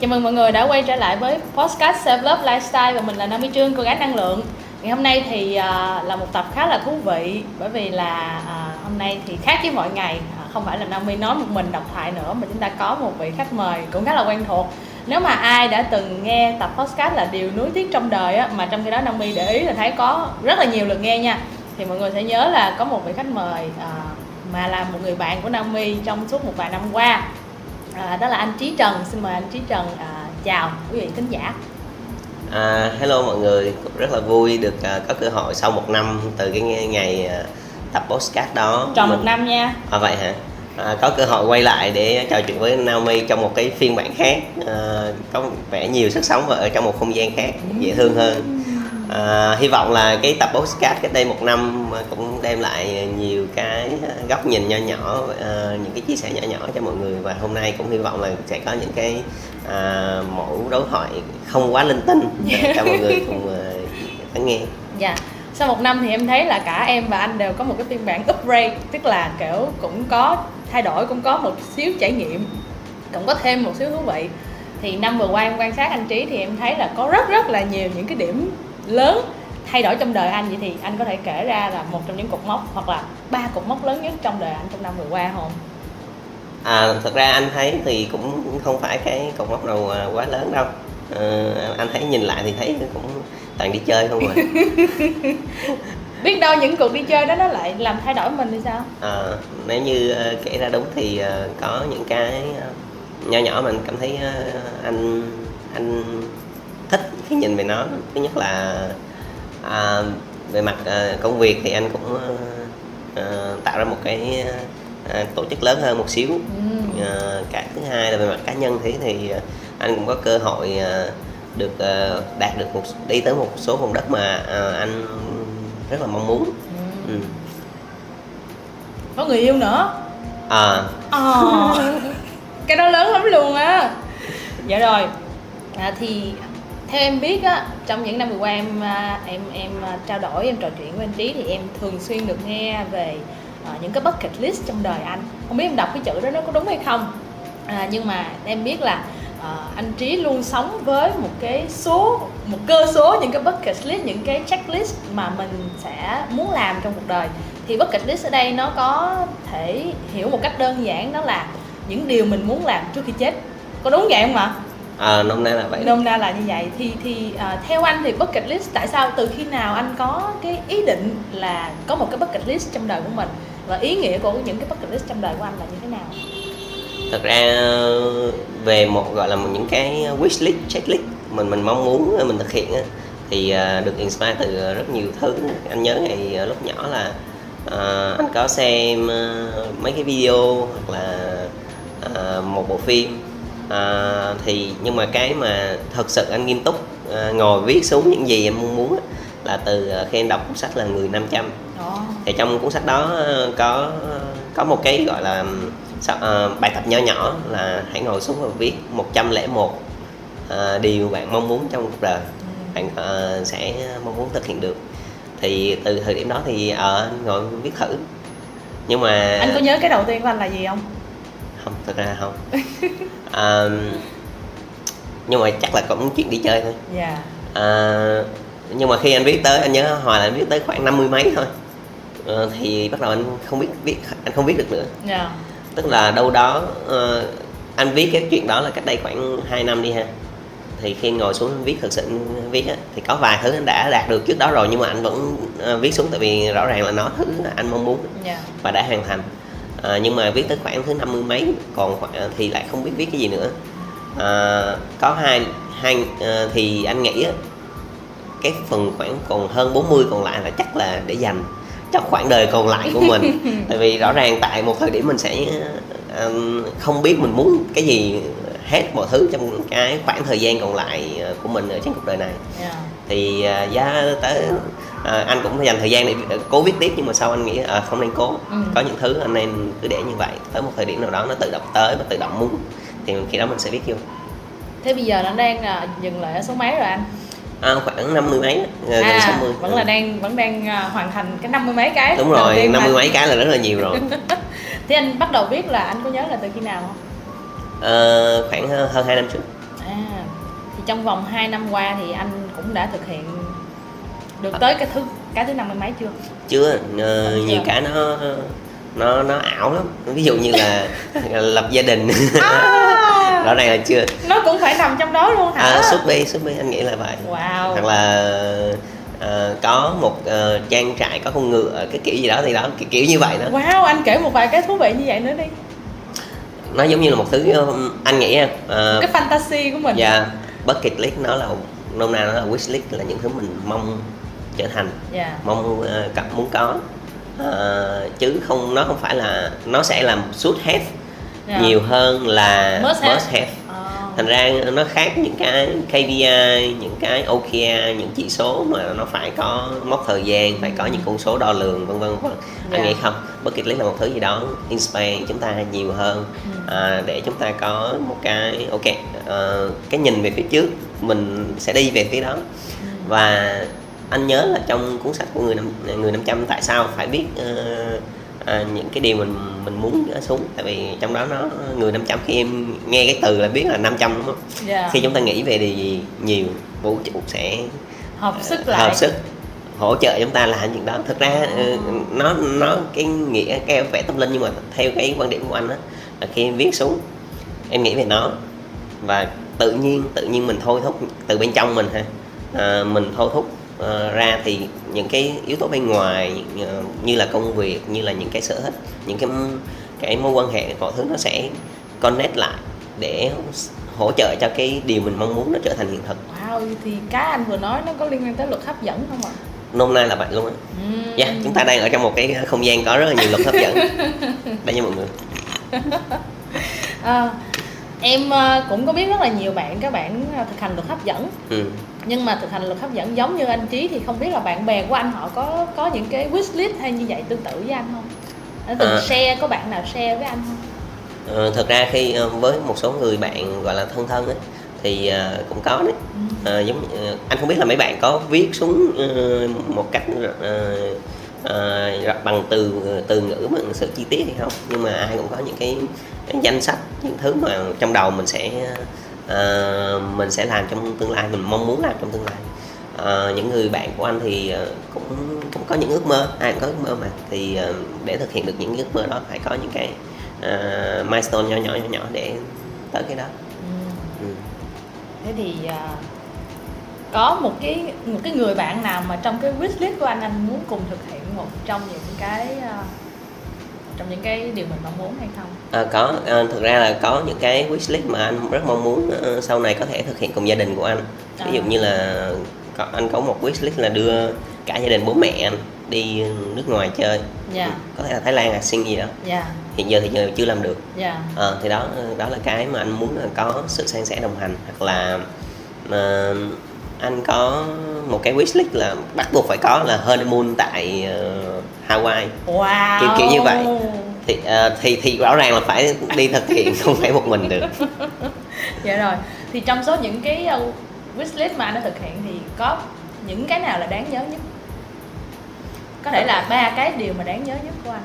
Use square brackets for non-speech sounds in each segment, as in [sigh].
Chào mừng mọi người đã quay trở lại với podcast Self Love Lifestyle và mình là Nam Trương, cô gái năng lượng. Ngày hôm nay thì uh, là một tập khá là thú vị bởi vì là uh, hôm nay thì khác với mọi ngày, uh, không phải là Naomi nói một mình độc thoại nữa mà chúng ta có một vị khách mời cũng khá là quen thuộc. Nếu mà ai đã từng nghe tập podcast là điều nuối tiếc trong đời á mà trong khi đó Naomi để ý là thấy có rất là nhiều lượt nghe nha thì mọi người sẽ nhớ là có một vị khách mời uh, mà là một người bạn của Naomi trong suốt một vài năm qua à, đó là anh Trí Trần xin mời anh Trí Trần à, chào quý vị khán giả À, hello mọi người, cũng rất là vui được à, có cơ hội sau một năm từ cái ngày, à, tập podcast đó. tròn một Mình- năm nha À vậy hả? À, có cơ hội quay lại để trò chuyện với Naomi trong một cái phiên bản khác, à, có vẻ nhiều sức sống và ở trong một không gian khác, dễ thương hơn. À, hy vọng là cái tập podcast cách đây một năm cũng đem lại nhiều cái góc nhìn nho nhỏ, à, những cái chia sẻ nhỏ nhỏ cho mọi người. Và hôm nay cũng hy vọng là sẽ có những cái à, mẫu đối thoại không quá linh tinh để [laughs] cho mọi người cùng lắng nghe. dạ. Sau một năm thì em thấy là cả em và anh đều có một cái phiên bản upgrade tức là kiểu cũng có thay đổi cũng có một xíu trải nghiệm cũng có thêm một xíu thú vị. Thì năm vừa qua em quan sát anh Trí thì em thấy là có rất rất là nhiều những cái điểm lớn thay đổi trong đời anh vậy thì anh có thể kể ra là một trong những cột mốc hoặc là ba cột mốc lớn nhất trong đời anh trong năm vừa qua không? À, thật ra anh thấy thì cũng không phải cái cột mốc nào à, quá lớn đâu. Ờ, anh thấy nhìn lại thì thấy cũng toàn đi chơi không à. [laughs] Biết đâu những cuộc đi chơi đó nó lại làm thay đổi mình thì sao? À, nếu như ờ, kể ra đúng thì có những cái nho nhỏ mà anh cảm thấy anh anh thích khi nhìn về nó. Thứ nhất là à, về mặt ờ, công việc thì anh cũng ờ, tạo ra một cái ờ, tổ chức lớn hơn một xíu. Ừ. Ờ, cái thứ hai là về mặt cá nhân thế thì anh cũng có cơ hội ờ, được ờ, đạt được một đi tới một số vùng đất mà ờ, anh rất là mong muốn. Ừ. ừ. có người yêu nữa? À, Ờ, cái đó lớn lắm luôn á. Dạ rồi. À, thì theo em biết á trong những năm vừa qua em à, em em à, trao đổi em trò chuyện với anh trí thì em thường xuyên được nghe về uh, những cái bucket list trong đời anh. Không biết em đọc cái chữ đó nó có đúng hay không? À, nhưng mà em biết là uh, anh trí luôn sống với một cái số một cơ số những cái bucket list những cái checklist mà mình sẽ muốn làm trong cuộc đời. Thì bucket list ở đây nó có thể hiểu một cách đơn giản đó là những điều mình muốn làm trước khi chết. Có đúng vậy không ạ? À, nôm na là vậy. Nôm na là như vậy. Thì thì à, theo anh thì bucket list tại sao từ khi nào anh có cái ý định là có một cái bucket list trong đời của mình? Và ý nghĩa của những cái bucket list trong đời của anh là như thế nào? Thật ra về một gọi là một những cái wish list checklist mình mình mong muốn mình thực hiện thì ờ, được inspire từ rất nhiều thứ. Anh nhớ ngày ờ, lúc nhỏ là ờ, anh có xem mấy cái video hoặc là một bộ phim Ờ, thì nhưng mà cái mà thật sự anh nghiêm túc ờ, ngồi viết xuống những gì em mong muốn á, là từ ờ, khi anh đọc cuốn sách là người 500 đó thì trong cuốn sách đó ờ, có có một cái gọi là sao- ờ, bài tập nhỏ nhỏ là hãy ngồi xuống và viết 101 ờ, điều bạn mong muốn trong cuộc đời. Bạn ờ, sẽ mong muốn thực hiện được. Thì từ thời điểm đó thì anh ngồi viết thử. Nhưng mà anh có nhớ cái đầu tiên của anh là gì không? Không thật ra không [laughs] Ờ, nhưng mà chắc là cũng chuyện đi chơi thôi. Dạ. À, nhưng mà khi anh viết tới anh nhớ hồi là anh viết tới khoảng năm mươi mấy thôi. Ờ, thì bắt đầu anh không biết viết anh không viết được nữa. Dạ. Tức là đâu đó ờ, anh viết cái chuyện đó là cách đây khoảng 2 năm đi ha. Thì khi ngồi xuống viết thực sự viết á, thì có vài thứ anh đã đạt được trước đó rồi nhưng mà anh vẫn ờ, viết xuống tại vì rõ ràng là nó thứ anh mong muốn dạ. và đã hoàn thành à, nhưng mà viết tới khoảng thứ năm mươi mấy còn khoảng, thì lại không biết viết cái gì nữa. À, có hai hai ờ, thì anh nghĩ cái phần khoảng còn hơn 40 còn lại là chắc là để dành. Cho khoảng đời còn lại của mình. [laughs] Tại vì rõ ràng tại một thời điểm mình sẽ ờ, không biết mình muốn cái gì hết mọi thứ trong cái khoảng thời gian còn lại ờ, của mình ở trên cuộc đời này. Dạ thì à, giá tới à, anh cũng dành thời gian để để cố viết tiếp nhưng mà sau anh nghĩ à, không nên cố. Ừ. có những thứ anh nên cứ để như vậy tới một thời điểm nào đó nó tự động tới và tự động muốn thì khi đó mình sẽ viết vô. Thế bây giờ nó đang à, dừng lại ở số mấy rồi anh? À, khoảng năm mươi mấy gần à, sáu mươi. vẫn là đang vẫn đang à, hoàn thành cái năm mươi mấy cái. Đúng rồi năm mươi mấy cái là rất là nhiều rồi. [laughs] Thế anh bắt đầu viết là anh có nhớ là từ khi nào không? Ờ, khoảng hơn hai năm trước. À thì trong vòng 2 năm qua thì anh cũng đã thực hiện được tới cái thứ cái thứ năm mươi mấy chưa? Chưa ờ, nhiều cái nó nó nó ảo lắm. Ví dụ như là [laughs] lập gia đình. À, [laughs] rõ ràng là chưa. Nó cũng phải nằm trong đó luôn hả? À, Shopee Shopee anh nghĩ là vậy. Wow. Hoặc là ờ, có một ờ, trang trại có con ngựa cái kiểu gì đó thì đó kiểu, kiểu như vậy đó. Wow anh kể một vài cái thú vị như vậy nữa đi. Nó giống như là một thứ anh nghĩ ờ, cái fantasy của mình. Dạ, bucket list nó là nôm na nó là wish list là những thứ mình mong trở thành, dạ mong uh, cặp muốn có. Ờ, chứ không nó không phải là nó sẽ làm should have Dạ. nhiều hơn là Must have. must have. Ờ. Thành ra nó khác những cái KPI, những cái OKR, những chỉ số mà nó phải có mốc thời gian, phải có những con số đo lường vân vân vân. Anh Dạ. nghĩ không, bucket list là một thứ gì đó inspire chúng ta nhiều hơn Ừ. à, để chúng ta có một cái ok ờ, cái nhìn về phía trước mình sẽ đi về phía đó Ừ. và anh nhớ là trong cuốn sách của người năm người 500 tại sao phải biết ờ, à, những cái điều mình mình muốn ở xuống? Tại vì trong đó nó người 500 khi em nghe cái từ là biết là 500 đúng không? Dạ. Khi chúng ta nghĩ về điều gì nhiều vũ trụ sẽ hợp sức lại. hợp sức hỗ trợ chúng ta làm chuyện đó. Thực ra ừ, nó nó cái nghĩa cái vẻ tâm linh nhưng mà theo cái quan điểm của anh á là khi em viết xuống em nghĩ về nó và tự nhiên tự nhiên mình thôi thúc từ bên trong mình ha à, mình thôi thúc ờ, ra thì những cái yếu tố bên ngoài ờ, như là công việc như là những cái sở thích những cái cái mối quan hệ mọi thứ nó sẽ connect lại để hỗ trợ cho cái điều mình mong muốn nó trở thành hiện thực. Wow thì cái anh vừa nói nó có liên quan tới luật hấp dẫn không ạ? Nôm na là vậy luôn á. Dạ, chúng ta đang ở trong một cái không gian có rất là nhiều luật hấp dẫn. [laughs] Đây nha mọi người? À, em cũng có biết rất là nhiều bạn các bạn thực hành luật hấp dẫn. Ừ. nhưng mà thực hành luật hấp dẫn giống như anh trí thì không biết là bạn bè của anh họ có có những cái wish list hay như vậy tương tự với anh không? Anh từng À. share có bạn nào share với anh không? Ờ, thật ra khi ờ, với một số người bạn gọi là thân thân ấy, thì ờ, cũng có đấy. Ờ, giống ờ, anh không biết là mấy bạn có viết xuống một cách ờ, bằng từ từ ngữ bằng sự chi tiết hay không? Nhưng mà ai cũng có những cái, cái danh sách những thứ mà trong đầu mình sẽ ờ, mình sẽ làm trong tương lai mình mong muốn làm trong tương lai Ờ, những người bạn của anh thì ờ, cũng cũng có những ước mơ ai cũng có ước mơ mà thì ờ, để thực hiện được những ước mơ đó phải có những cái ờ, milestone nhỏ nhỏ nhỏ nhỏ để tới cái đó Ừ. ừ. thế thì à, có một cái một cái người bạn nào mà trong cái wish list của anh anh muốn cùng thực hiện một trong những cái à, trong những cái điều mình mong muốn hay không? À, có. À, thực ra là có những cái wish list mà anh rất mong muốn ờ, sau này có thể thực hiện cùng gia đình của anh. Ví dụ À. như là có, anh có một wish list là đưa cả gia đình bố mẹ anh đi nước ngoài chơi. Dạ. Có thể là Thái Lan hay Sinh gì đó. Dạ. Hiện giờ thì giờ chưa làm được. Dạ. Ờ, thì đó đó là cái mà anh muốn là có sự san sẻ đồng hành. Hoặc là ờ, anh có một cái wish list là bắt buộc phải có là honeymoon tại ờ, Hawaii. Wow Kiểu- kiểu như vậy. thì ờ, thì thì rõ ràng là phải đi thực hiện không phải một mình được. [laughs] Dạ rồi. Thì trong số những cái uh, wish list mà anh đã thực hiện thì có những cái nào là đáng nhớ nhất? Có thể là ba cái điều mà đáng nhớ nhất của anh.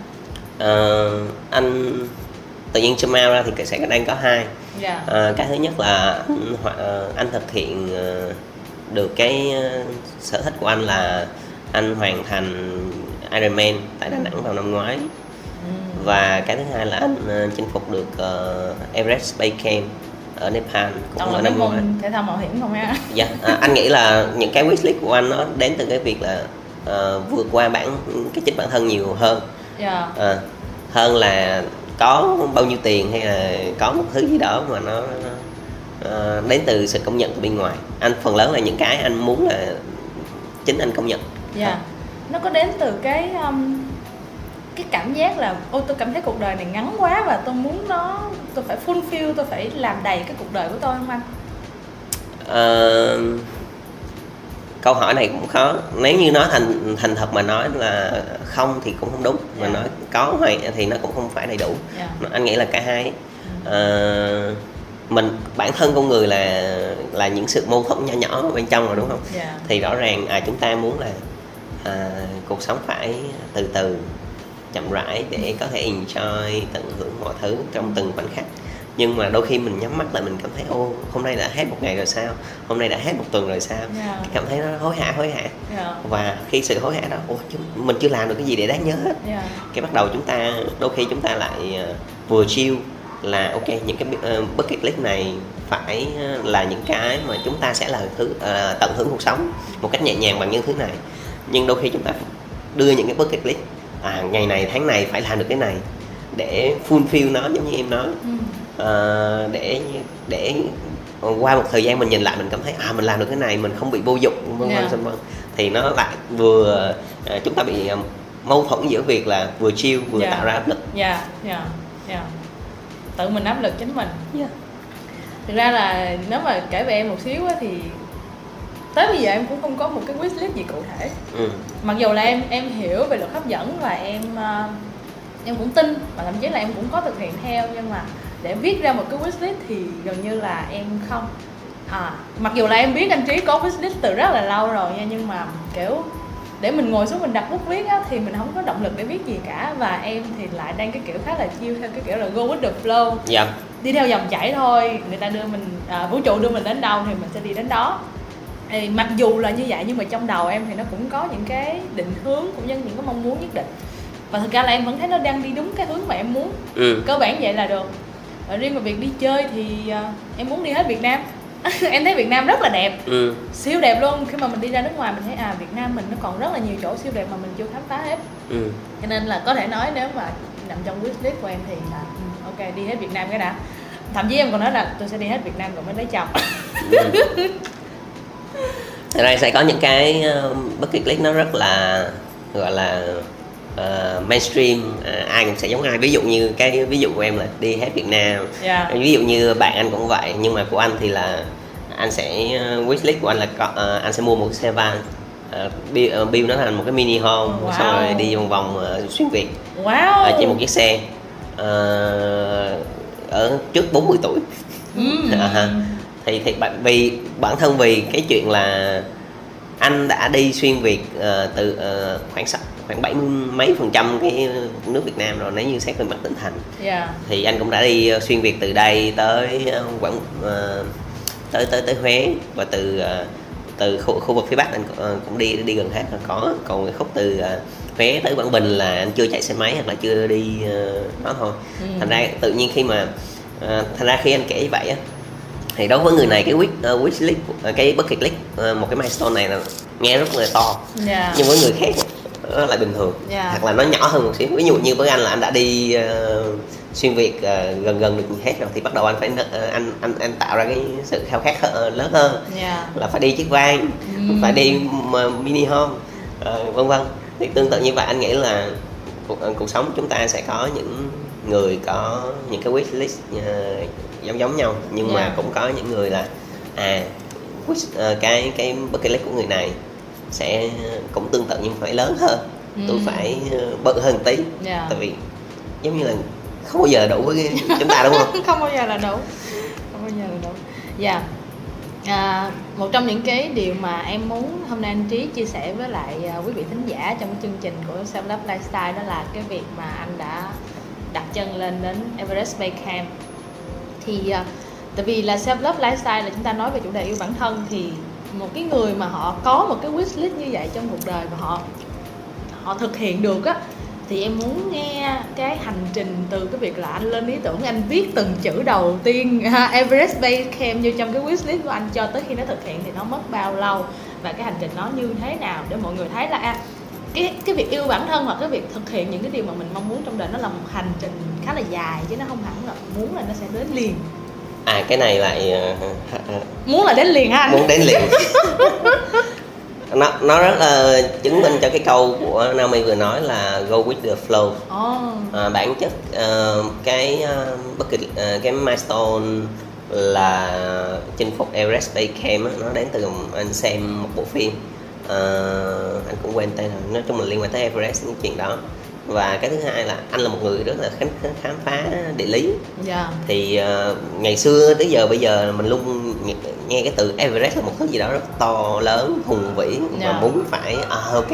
Ờ, anh tự nhiên châm out ra thì sẽ đang có hai. Dạ. Ờ, cái thứ nhất là ờ, anh thực hiện ờ, được cái ờ, sở thích của anh là anh hoàn thành Ironman tại Đà Nẵng vào năm ngoái. Ừ. và cái thứ hai là anh ờ, chinh phục được ờ, Everest Base Camp ở Nepal cũng là năm ngoái. thể thao mạo hiểm không á dạ à, anh nghĩ là những cái wish list của anh nó đến từ cái việc là ờ, vượt qua bản cái chính bản thân nhiều hơn. Dạ. Ờ, hơn là có bao nhiêu tiền hay là có một thứ gì đó mà nó ờ, đến từ sự công nhận từ bên ngoài. Anh phần lớn là những cái anh muốn là chính anh công nhận. Dạ nó có đến từ cái um, cái cảm giác là ôi tôi cảm thấy cuộc đời này ngắn quá và tôi muốn nó tôi phải fulfill tôi phải làm đầy cái cuộc đời của tôi không anh? Ờ, câu hỏi này cũng khó. Nếu như nói thành thành thật mà nói là không thì cũng không đúng. Mà Dạ. nói có hay thì nó cũng không phải đầy đủ. Dạ. Anh nghĩ là cả hai. Ờ, mình bản thân con người là là những sự mâu thuẫn nhỏ nhỏ bên trong rồi đúng không? Dạ. Thì rõ ràng à chúng ta muốn là à, cuộc sống phải từ từ chậm rãi để có thể enjoy tận hưởng mọi thứ trong từng khoảnh khắc nhưng mà đôi khi mình nhắm mắt lại mình cảm thấy ô hôm nay đã hết một ngày rồi sao hôm nay đã hết một tuần rồi sao Yeah. cảm thấy nó hối hả hối hả Yeah. và khi sự hối hả đó chúng- mình chưa làm được cái gì để đáng nhớ hết Yeah. cái bắt đầu chúng ta đôi khi chúng ta lại ờ, vừa chiêu là ok những cái uh, bucket list này phải ờ, là những cái mà chúng ta sẽ là thứ ờ, tận hưởng cuộc sống một cách nhẹ nhàng bằng những thứ này nhưng đôi khi chúng ta đưa những cái bucket list à ngày này tháng này phải làm được cái này để fulfill nó giống như em nói Ừ. Ờ, để để qua một thời gian mình nhìn lại mình cảm thấy à mình làm được cái này mình không bị vô dụng vân vân Yeah. vân vân thì nó lại vừa ờ, chúng ta bị ờ, mâu thuẫn giữa việc là vừa chill vừa Yeah. tạo ra áp lực Dạ, dạ, dạ. Tự mình áp lực chính mình. Thực ra là nếu mà kể về em một xíu á thì tới bây giờ em cũng không có một cái wish list gì cụ thể. ừ. Mặc dù là em em hiểu về luật hấp dẫn và em ờ, em cũng tin và thậm chí là em cũng có thực hiện theo nhưng mà để viết ra một cái wish list thì gần như là em không. À, mặc dù là em biết anh Trí có wish list từ rất là lâu rồi nha nhưng mà kiểu để mình ngồi xuống mình đặt bút viết á, thì mình không có động lực để viết gì cả và em thì lại đang cái kiểu khá là chill theo cái kiểu là go with the flow dạ đi theo dòng chảy thôi người ta đưa mình à, vũ trụ đưa mình đến đâu thì mình sẽ đi đến đó thì mặc dù là như vậy nhưng mà trong đầu em thì nó cũng có những cái định hướng cũng như những cái mong muốn nhất định. Và thực ra là em vẫn thấy nó đang đi đúng cái hướng mà em muốn. Ừ. cơ bản vậy là được. Và riêng về việc đi chơi thì à, em muốn đi hết Việt Nam. [laughs] Em thấy Việt Nam rất là đẹp. Ừ. siêu đẹp luôn. Khi mà mình đi ra nước ngoài mình thấy à Việt Nam mình nó còn rất là nhiều chỗ siêu đẹp mà mình chưa khám phá hết. Ừ. cho nên là có thể nói nếu mà nằm trong wish list của em thì là ừ, ok đi hết Việt Nam cái đã. Thậm chí em còn nói là tôi sẽ đi hết Việt Nam rồi mới lấy chồng. Ừ. [laughs] Thật ra sẽ có những cái uh, bucket list nó rất là gọi là uh, mainstream à, ai cũng sẽ giống ai ví dụ như cái ví dụ của em là đi hết Việt Nam Dạ. ví dụ như bạn anh cũng vậy nhưng mà của anh thì là anh sẽ uh, wish list của anh là uh, anh sẽ mua một xe van uh, build, uh, build nó thành một cái mini home Wow. xong rồi đi vòng vòng uh, xuyên việt wow uh, trên một chiếc xe uh, ở trước 40 tuổi. À [laughs] ha. Thì thì bạn vì bản thân vì cái chuyện là anh đã đi xuyên việt ờ, từ ờ, khoảng sa- khoảng bảy mấy phần trăm cái nước Việt Nam rồi nếu như xét về mặt tỉnh thành. Dạ. Thì anh cũng đã đi ờ, xuyên việt từ đây tới quảng ờ, tới tới tới Huế và từ ờ, từ khu, khu vực phía Bắc anh cũng đi đi gần hết rồi. Có còn cái khúc từ ờ, Huế tới Quảng Bình là anh chưa chạy xe máy hoặc là chưa đi ờ, đó thôi. Ừ. thành ra tự nhiên khi mà ờ, thành ra khi anh kể như vậy á thì đối với người này cái wish uh, wish list ờ, cái bucket list ờ, một cái milestone này là nghe rất là to. Dạ. Nhưng với người khác nó lại bình thường. Dạ. hoặc là nó nhỏ hơn một xíu. Ví dụ như với anh là anh đã đi ờ, xuyên việt ờ, gần gần được hết rồi thì bắt đầu anh phải ờ, anh anh anh tạo ra cái sự khao khát hơ- lớn hơn. Dạ. Là phải đi chiếc van Ừm. phải đi m- mini home ờ, vân vân. Thì tương tự như vậy anh nghĩ là cuộc, ờ, cuộc sống chúng ta sẽ có những người có những cái wish list ờ, giống giống nhau. Nhưng mà Yeah. cũng có những người là à ờ, cái cái bucket list của người này sẽ cũng tương tự nhưng phải lớn hơn. Tôi Ừm. phải ờ, bự hơn tí. Dạ. tại vì giống như là không bao giờ đủ với [laughs] chúng ta đúng không? Không bao giờ là đủ. Không bao giờ là đủ. Dạ. À, một trong những cái điều mà em muốn hôm nay anh trí chia sẻ với lại à, quý vị thính giả trong chương trình của self love lifestyle đó là cái việc mà anh đã đặt chân lên đến Everest Base Camp thì à, tại vì là self love lifestyle là chúng ta nói về chủ đề yêu bản thân thì một cái người mà họ có một cái wish list như vậy trong cuộc đời và họ họ thực hiện được á thì em muốn nghe cái hành trình từ cái việc là anh lên ý tưởng anh viết từng chữ đầu tiên ha, Everest Base Camp như trong cái wish list của anh cho tới khi nó thực hiện thì nó mất bao lâu và cái hành trình nó như thế nào để mọi người thấy là à, cái cái việc yêu bản thân hoặc cái việc thực hiện những cái điều mà mình mong muốn trong đời nó là một hành trình khá là dài chứ nó không hẳn là muốn là nó sẽ đến liền. À cái này lại ờ, muốn là đến liền ha. Anh muốn đến liền. [laughs] Nó nó rất là chứng minh cho cái câu của Naomi vừa nói là go with the flow. Ồ, à, bản chất ờ, cái uh, bucket ờ, cái milestone là chinh phục Everest Base Camp nó đến từ anh xem một bộ phim Ờ, anh cũng quên tên rồi. Nói chung là liên quan tới Everest những chuyện đó. Và cái thứ hai là anh là một người rất là khám, khám phá địa lý. Dạ. Thì ờ, ngày xưa tới giờ bây giờ mình luôn nghe, cái từ Everest là một thứ gì đó rất to lớn hùng vĩ. Dạ. và muốn phải à, ok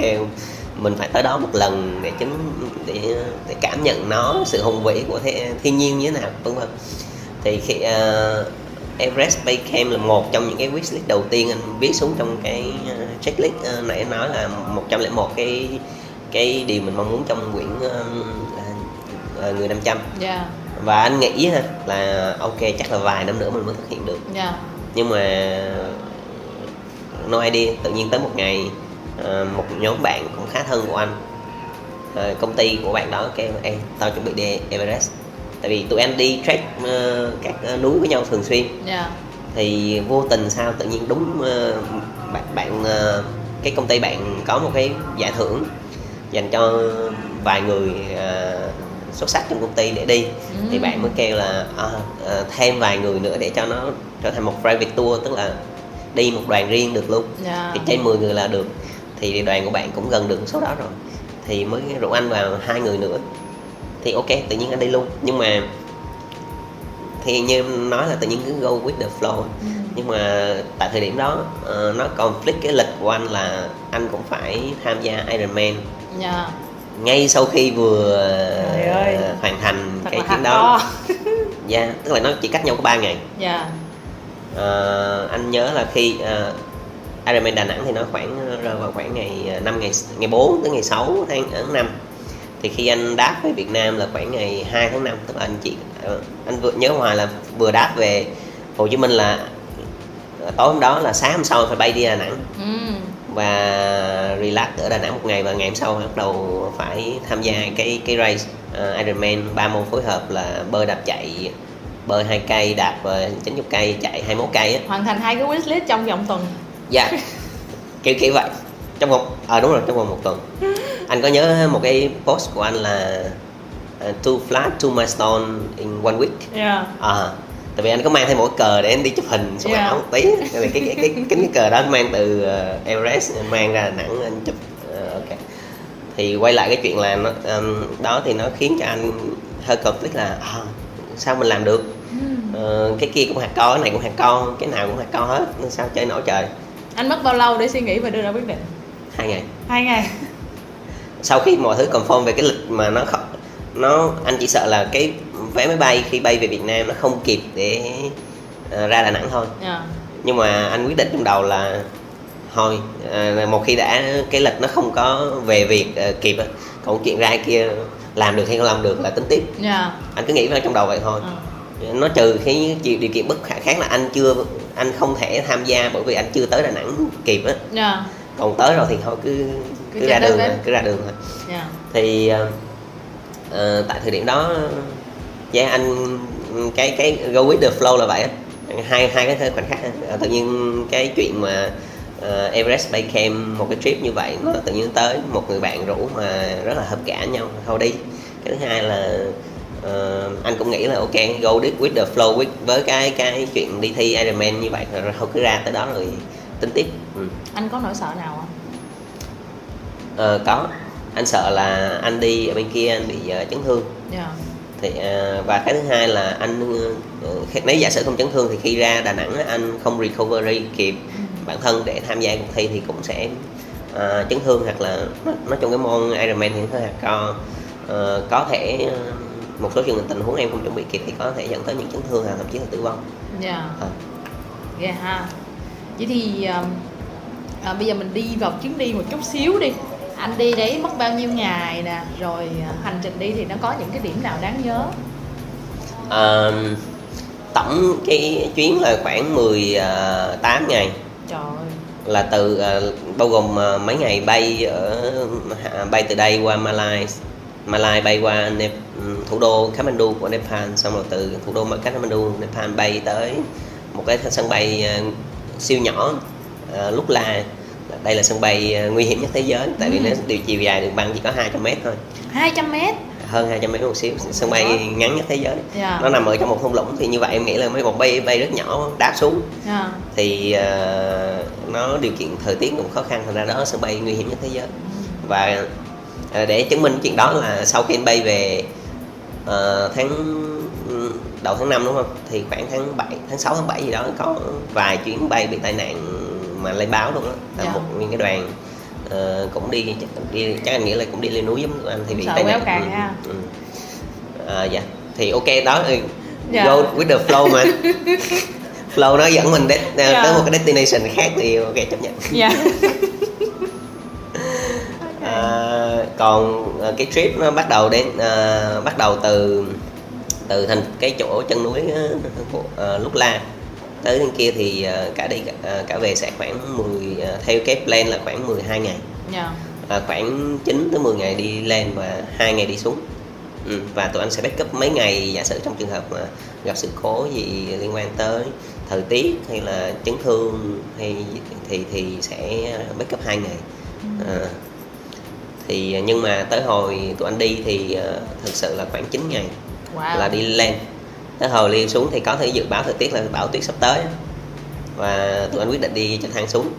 mình phải tới đó một lần để chứng để để cảm nhận nó sự hùng vĩ của thế, thiên nhiên như thế nào vân vân. Thì khi uh, Everest Base Camp là một trong những cái wishlist đầu tiên anh viết xuống trong cái ờ, checklist uh, nãy anh nói là 101 cái cái điều mình mong muốn trong quyển uh, uh, người 500 yeah. và anh nghĩ ha, là ok chắc là vài năm nữa mình mới thực hiện được yeah. nhưng mà no idea tự nhiên tới một ngày uh, một nhóm bạn cũng khá thân của anh uh, công ty của bạn đó kêu em tao chuẩn bị đi Everest tại vì tụi anh đi trek uh, các uh, núi với nhau thường xuyên yeah. thì vô tình sao tự nhiên đúng uh, bạn bạn uh, cái công ty bạn có một cái giải thưởng dành cho vài người uh, xuất sắc trong công ty để đi Ừ. thì bạn mới kêu là à, à, thêm vài người nữa để cho nó trở thành một private tour tức là đi một đoàn riêng được luôn Yeah. thì trên 10 người là được thì đoàn của bạn cũng gần được số đó rồi thì mới rủ anh vào hai người nữa thì ok tự nhiên anh đi luôn nhưng mà thì như em nói là tự nhiên cứ go with the flow Ừ. nhưng mà tại thời điểm đó ờ, nó conflict cái lịch của anh là anh cũng phải tham gia Ironman Yeah. ngay sau khi vừa ơi. ờ, hoàn thành Thật cái chuyến đó [laughs] dạ tức là nó chỉ cách nhau có 3 ngày yeah. Ờ, anh nhớ là khi uh, Ironman Đà Nẵng thì nó khoảng rơi vào khoảng ngày ờ, 5 ngày ngày 4 tới ngày 6 tháng tháng 5 thì khi anh đáp về Việt Nam là khoảng ngày 2 tháng 5 tức là anh chị ờ, anh vừa nhớ hoài là vừa đáp về Hồ Chí Minh là ờ, tối hôm đó là sáng hôm sau phải bay đi Đà Nẵng. Ừ. và relax ở Đà Nẵng một ngày và ngày hôm sau bắt đầu phải tham gia cái cái race uh, Ironman ba môn phối hợp là bơi đạp chạy bơi hai cây đạp uh, 90 cây chạy 21 cây á. Hoàn thành hai cái wishlist trong vòng tuần. Dạ [laughs] kiểu kiểu vậy trong vòng ờ đúng rồi trong vòng một tuần. [laughs] Anh có nhớ một cái post của anh là uh, two flat two milestone in one week? Yeah. à tại vì anh có mang thêm một cái cờ để anh đi chụp hình sống Yeah. ảo một tí tại vì cái cái cái, cái, cái cờ đó anh mang từ uh, Everest anh mang ra Đà Nẵng anh chụp. Ờ, ok. Thì quay lại cái chuyện là nó um, đó thì nó khiến cho anh hơi conflict là à, sao mình làm được? Ờ, cái kia cũng hạt co cái này cũng hạt co cái nào cũng hạt co hết sao chơi nổi trời? Anh mất bao lâu để suy nghĩ và đưa ra quyết định hai ngày hai ngày sau khi mọi thứ confirm về cái lịch mà nó không nó anh chỉ sợ là cái vé máy bay khi bay về Việt Nam nó không kịp để ờ, ra Đà Nẵng thôi yeah. nhưng mà anh quyết định trong đầu là thôi à, một khi đã cái lịch nó không có về việc à, kịp còn chuyện ra kia làm được hay không làm được là tính tiếp Yeah. anh cứ nghĩ vào trong đầu vậy thôi Ừ. nó trừ cái điều kiện bất khả kháng là anh chưa anh không thể tham gia bởi vì anh chưa tới đà nẵng kịp á Yeah. Còn tới rồi thì thôi cứ Cứ cứ, ra đường thôi, cứ ra đường thôi. Yeah. thì ờ, ờ, tại thời điểm đó dạ anh cái cái go with the flow là vậy hai hai cái khoảnh khắc. Ờ, tự nhiên cái chuyện mà ờ, Everest Base Camp một cái trip như vậy nó tự nhiên tới một người bạn rủ mà rất là hợp cả nhau thôi đi. Cái thứ hai là ờ, anh cũng nghĩ là ok go with with the flow with với cái cái chuyện đi thi Ironman như vậy rồi thôi cứ ra tới đó rồi tính tiếp ừ. anh có nỗi sợ nào không Ờ, có anh sợ là anh đi ở bên kia anh bị ờ, chấn thương yeah. thì ờ, và cái thứ hai là anh khi- nếu giả sử không chấn thương thì khi ra Đà Nẵng anh không recovery kịp bản thân để tham gia cuộc thi thì cũng sẽ ờ, chấn thương hoặc là nó- nói chung cái môn Ironman thì nó co Ờ, có thể ờ, một số trường hợp tình huống em không chuẩn bị kịp thì có thể dẫn tới những chấn thương hoặc thậm chí là tử vong Yeah. Ờ. Yeah ha. Vậy thì um, à, bây giờ mình đi vào chuyến đi một chút xíu đi. Anh đi đấy mất bao nhiêu ngày nè, rồi à, hành trình đi thì nó có những cái điểm nào đáng nhớ? Ờ, tổng cái chuyến là khoảng 18 ngày Trời là từ ờ, bao gồm ờ, mấy ngày bay ở à, bay từ đây qua Malai Malai bay qua Nep, ừm, thủ đô Kathmandu của Nepal xong rồi từ thủ đô Kathmandu Nepal bay tới một cái sân bay siêu nhỏ uh, Lukla đây là sân bay ờ, nguy hiểm nhất thế giới. Tại vì Ừ. nó điều chiều dài đường băng chỉ có 200 mét thôi. 200 mét. hơn 200 mét một xíu. Sân bay ngắn nhất thế giới. Yeah. nó nằm ở trong một thung lũng thì như vậy em nghĩ là mấy một bay bay rất nhỏ đáp xuống. Yeah. thì ờ, nó điều kiện thời tiết cũng khó khăn thành ra đó là sân bay nguy hiểm nhất thế giới. Và ờ, để chứng minh chuyện đó là sau khi anh bay về ờ, tháng đầu tháng 5 đúng không? Thì khoảng tháng 7 tháng 6 tháng 7 gì đó có vài chuyến bay bị tai nạn mà lấy báo luôn đó là Dạ. một nguyên cái đoàn ờ, cũng đi chắc, đi chắc anh nghĩ là cũng đi lên núi giống anh thì bị tai nạn càng Ừ, ha. ừ. À, dạ thì ok đó ừ, Dạ. go with the flow mà [laughs] flow nó dẫn mình đến Dạ. tới một cái destination khác thì ok chấp nhận dạ [laughs] À, còn à, cái trip nó bắt đầu đến à, bắt đầu từ từ thành cái chỗ chân núi á, của à, lúc la tới bên kia thì à, cả đi cả, à, cả về sẽ khoảng 10 à, theo cái plan là khoảng 12 ngày. Dạ. À, khoảng 9 tới 10 ngày đi lên và hai ngày đi xuống. Ừ, và tụi anh sẽ backup mấy ngày giả sử trong trường hợp mà gặp sự cố gì liên quan tới thời tiết hay là chấn thương hay thì thì sẽ backup hai ngày. À, thì nhưng mà tới hồi tụi anh đi thì uh, thực sự là khoảng 9 ngày wow. là đi lên tới hồi đi xuống thì có thể dự báo thời tiết là bão tuyết sắp tới. Và tụi anh quyết định đi cho thang xuống.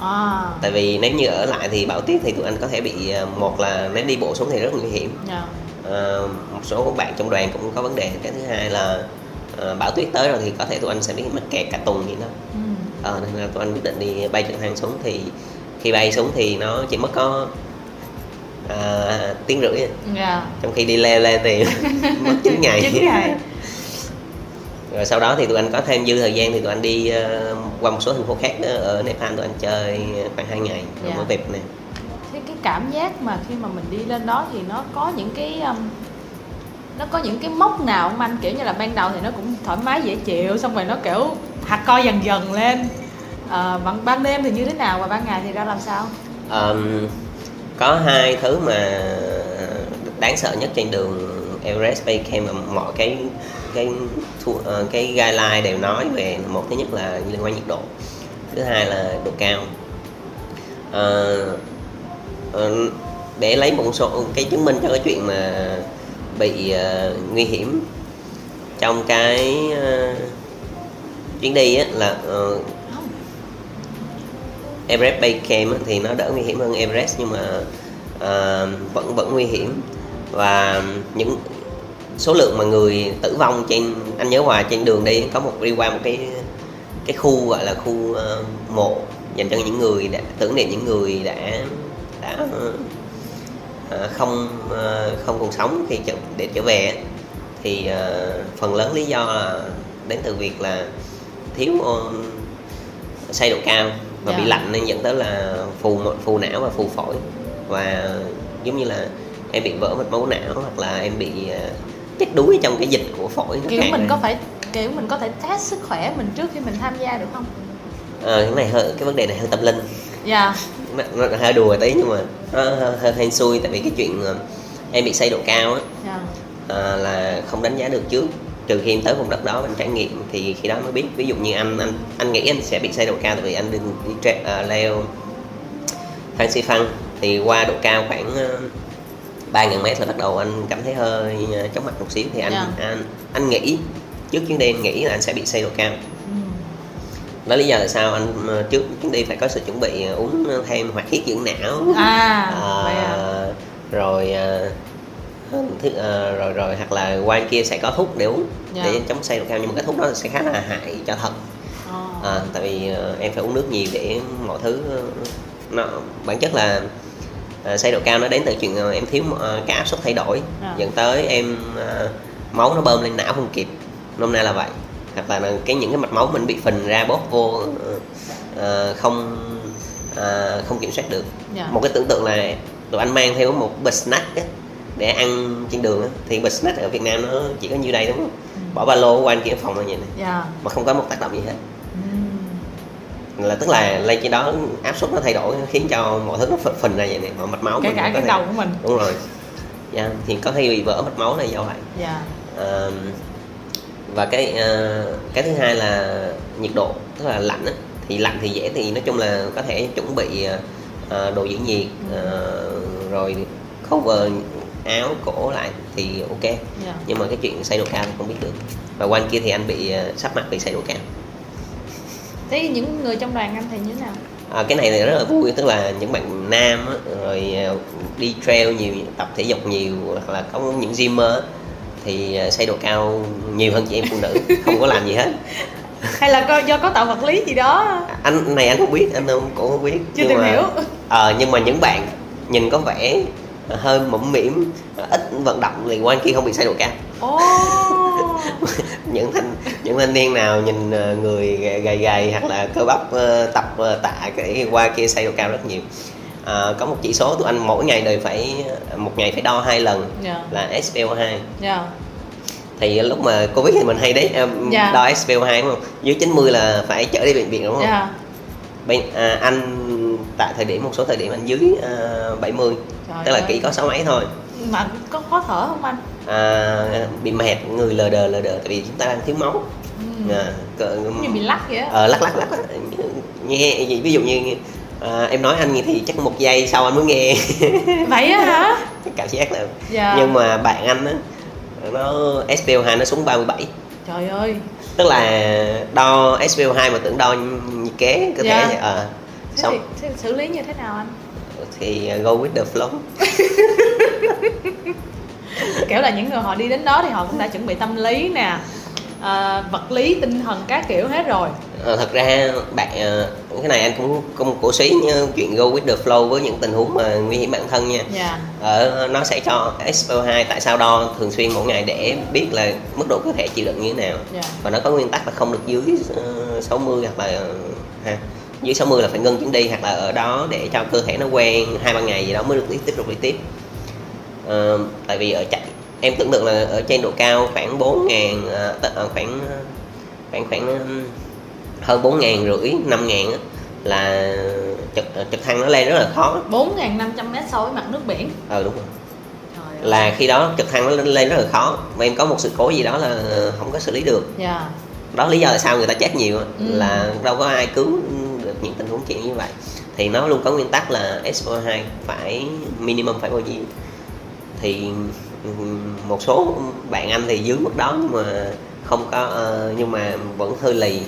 À. Tại vì nếu như ở lại thì bão tuyết thì tụi anh có thể bị ờ, một là nếu đi bộ xuống thì rất nguy hiểm. Dạ. Ờ, một số các bạn trong đoàn cũng có vấn đề. Cái thứ hai là ờ, bão tuyết tới rồi thì có thể tụi anh sẽ bị mắc kẹt cả tuần gì đó. Ừ. ờ, nên là tụi anh quyết định đi bay trực thăng xuống thì khi bay xuống thì nó chỉ mất có à, tiếng rưỡi. À. dạ. Trong khi đi leo lên thì [laughs] mất 9 ngày. Chín ngày [laughs] rồi sau đó thì tụi anh có thêm dư thời gian thì tụi anh đi ờ, qua một số thành phố khác nữa. Ở Nepal tụi anh chơi khoảng 2 ngày rồi Dạ. mới về Việt Nam cái cái cảm giác mà khi mà mình đi lên đó thì nó có những cái um, nó có những cái mốc nào không anh? Kiểu như là ban đầu thì nó cũng thoải mái dễ chịu xong rồi nó kiểu hạt co dần dần lên. À, ban, ban đêm thì như thế nào và ban ngày thì ra làm sao? Ờm, có hai thứ mà đáng sợ nhất trên đường Everest. Base Camp mà mọi cái cái thu- ờ, cái guideline đều nói về một thứ nhất là liên quan nhiệt độ thứ hai là độ cao. Ờ, ờ, để lấy một số cái chứng minh cho cái chuyện mà bị uh, nguy hiểm trong cái uh, chuyến đi á, là uh, Everest Base Camp thì nó đỡ nguy hiểm hơn Everest nhưng mà uh, vẫn vẫn nguy hiểm. Và những số lượng mà người tử vong trên anh nhớ hoài trên đường đi có một đi qua một cái cái khu gọi là khu ờ, mộ dành cho những người đã tưởng niệm những người đã đã ờ, không ờ, không còn sống khi trở, để trở về thì ờ, phần lớn lý do là đến từ việc là thiếu ờ, say độ cao và bị Dạ. lạnh nên dẫn tới là phù phù não và phù phổi và giống như là em bị vỡ mạch máu não hoặc là em bị chết đuối trong cái dịch của phổi kiểu mình có phải kiểu mình có thể test sức khỏe mình trước khi mình tham gia được không? Ờ, cái này hơi cái vấn đề này hơi tâm linh. Dạ. Nó, nó hơi đùa tí nhưng mà nó hơi, hơi hên xui tại vì cái chuyện ờ, em bị say độ cao á dạ. ờ, là không đánh giá được trước. Trừ khi em tới vùng đất đó mình trải nghiệm thì khi đó mới biết. Ví dụ như anh anh anh nghĩ anh sẽ bị say độ cao tại vì anh đừng đi tre, ờ, leo thang xi phăng thì qua độ cao khoảng uh, 3.000 mét là bắt đầu anh cảm thấy hơi ờ, chóng mặt một xíu thì anh Dạ. anh anh nghĩ trước chuyến đi anh nghĩ là anh sẽ bị say độ cao ừ. đó lý do là sao anh ờ, trước chuyến đi phải có sự chuẩn bị ờ, uống thêm hoạt huyết dưỡng não à à. rồi thứ, ờ, rồi rồi hoặc là qua kia sẽ có thuốc để uống Dạ. để chống say độ cao nhưng mà cái thuốc đó sẽ khá là hại cho thận Ờ. à, tại vì ờ, em phải uống nước nhiều để mọi thứ ờ, nó bản chất là uh, say độ cao nó đến từ chuyện ờ, em thiếu ờ, cái áp suất thay đổi À. dẫn tới em ờ, máu nó bơm lên não không kịp nôm na là vậy hoặc là cái những cái mạch máu mình bị phình ra bóp vô ờ, không ờ, không kiểm soát được Dạ. một cái tưởng tượng là tụi anh mang theo một bịch snack á, để ăn trên đường á. thì bịch snack ở Việt Nam nó chỉ có nhiêu đây đúng không bỏ ba lô qua anh kia phòng là vậy này dạ mà không có một tác động gì hết ừ. Là tức là lên trên đó áp suất nó thay đổi khiến cho mọi thứ nó phình, phình ra vậy này mà mạch máu mình cả cái đầu của mình. Đúng rồi. Dạ, thì có khi bị vỡ mạch máu này do vậy. Dạ. Và cái ờ, cái thứ hai là nhiệt độ tức là lạnh á. Thì lạnh thì dễ thì nói chung là có thể chuẩn bị ờ, đồ giữ nhiệt ờ, rồi cover áo cổ lại thì ok. Dạ. Nhưng mà cái chuyện say độ cao thì không biết được. Và quanh kia thì anh bị ờ, sắp mặt bị say độ cao thế những người trong đoàn anh thì như thế nào? À, cái này thì rất là vui tức là những bạn nam á, rồi à, đi trail nhiều tập thể dục nhiều hoặc là có những gymmer thì à, say độ cao nhiều hơn chị em phụ nữ [laughs] không có làm gì hết. Hay là có, do có tạo vật lý gì đó? Anh này anh không biết anh không cũng không biết. Chưa Nhưng tìm mà- hiểu. ờ, nhưng mà những bạn nhìn có vẻ hơi mũm mĩm ít vận động thì qua kia không bị say độ cao. Ồ những thanh những thanh niên nào nhìn ờ, người gầy gầy, hoặc là cơ bắp ờ, tập ờ, tạ cái qua kia xây cao rất nhiều. À, có một chỉ số tụi anh mỗi ngày đều phải một ngày phải đo hai lần dạ. là SPO2 dạ. Thì lúc mà covid thì mình hay đấy em Dạ. đo SPO2 đúng không? Dưới 90 là phải chở đi bệnh viện đúng không? Dạ. Bên à, anh tại thời điểm một số thời điểm anh dưới à, 70 Trời tức là ơi. chỉ có sáu mấy thôi. Mà có khó thở không anh à, bị mệt người lờ đờ lờ đờ tại vì chúng ta đang thiếu máu. Ừ. à, cỡ, như bị lắc vậy á. Ờ, lắc lắc lắc nghe ví dụ như à, em nói anh thì chắc một giây sau anh mới nghe. [laughs] Vậy á hả? Cảm giác là dạ. Nhưng mà bạn anh á nó SPO2 nó xuống 37 trời ơi. Tức là đo SPO2 mà tưởng đo nhiệt kế cơ thể Dạ. ờ. Thế xong. thì thế xử lý như thế nào anh? Thì go with the flow [laughs] [laughs] kiểu là những người họ đi đến đó thì họ cũng đã chuẩn bị tâm lý nè à, vật lý tinh thần các kiểu hết rồi. Ờ, thật ra bạn ờ, cái này anh cũng không cổ suý nha, chuyện go with the flow với những tình huống mà nguy hiểm bản thân nha. Dạ. Ở nó sẽ cho SPO2 tại sao đo thường xuyên mỗi ngày để biết là mức độ cơ thể chịu đựng như thế nào. Dạ. Và nó có nguyên tắc là không được dưới ờ, 60 hoặc là ha dưới 60 là phải ngưng chuyến đi hoặc là ở đó để cho cơ thể nó quen hai ba ngày gì đó mới được tiếp tiếp tục đi tiếp Ờ, tại vì ở chạy em tưởng tượng là ở trên độ cao khoảng 4 ngàn ờ, ờ, khoảng khoảng khoảng hơn 4 ngàn rưỡi 5 ngàn là trực trực thăng nó lên rất là khó. 4.500 mét so với mặt nước biển. Ờ đúng rồi. Trời ơi. là khi đó trực thăng nó lên, lên rất là khó. Và em có một sự cố gì đó là không có xử lý được. Dạ. Đó lý do tại sao người ta chết nhiều Ừ. là đâu có ai cứu được những tình huống chuyện như vậy. Thì nó luôn có nguyên tắc là SO2 phải minimum phải bao nhiêu thì một số bạn anh thì dưới mức đó nhưng mà không có ờ, nhưng mà vẫn hơi lì.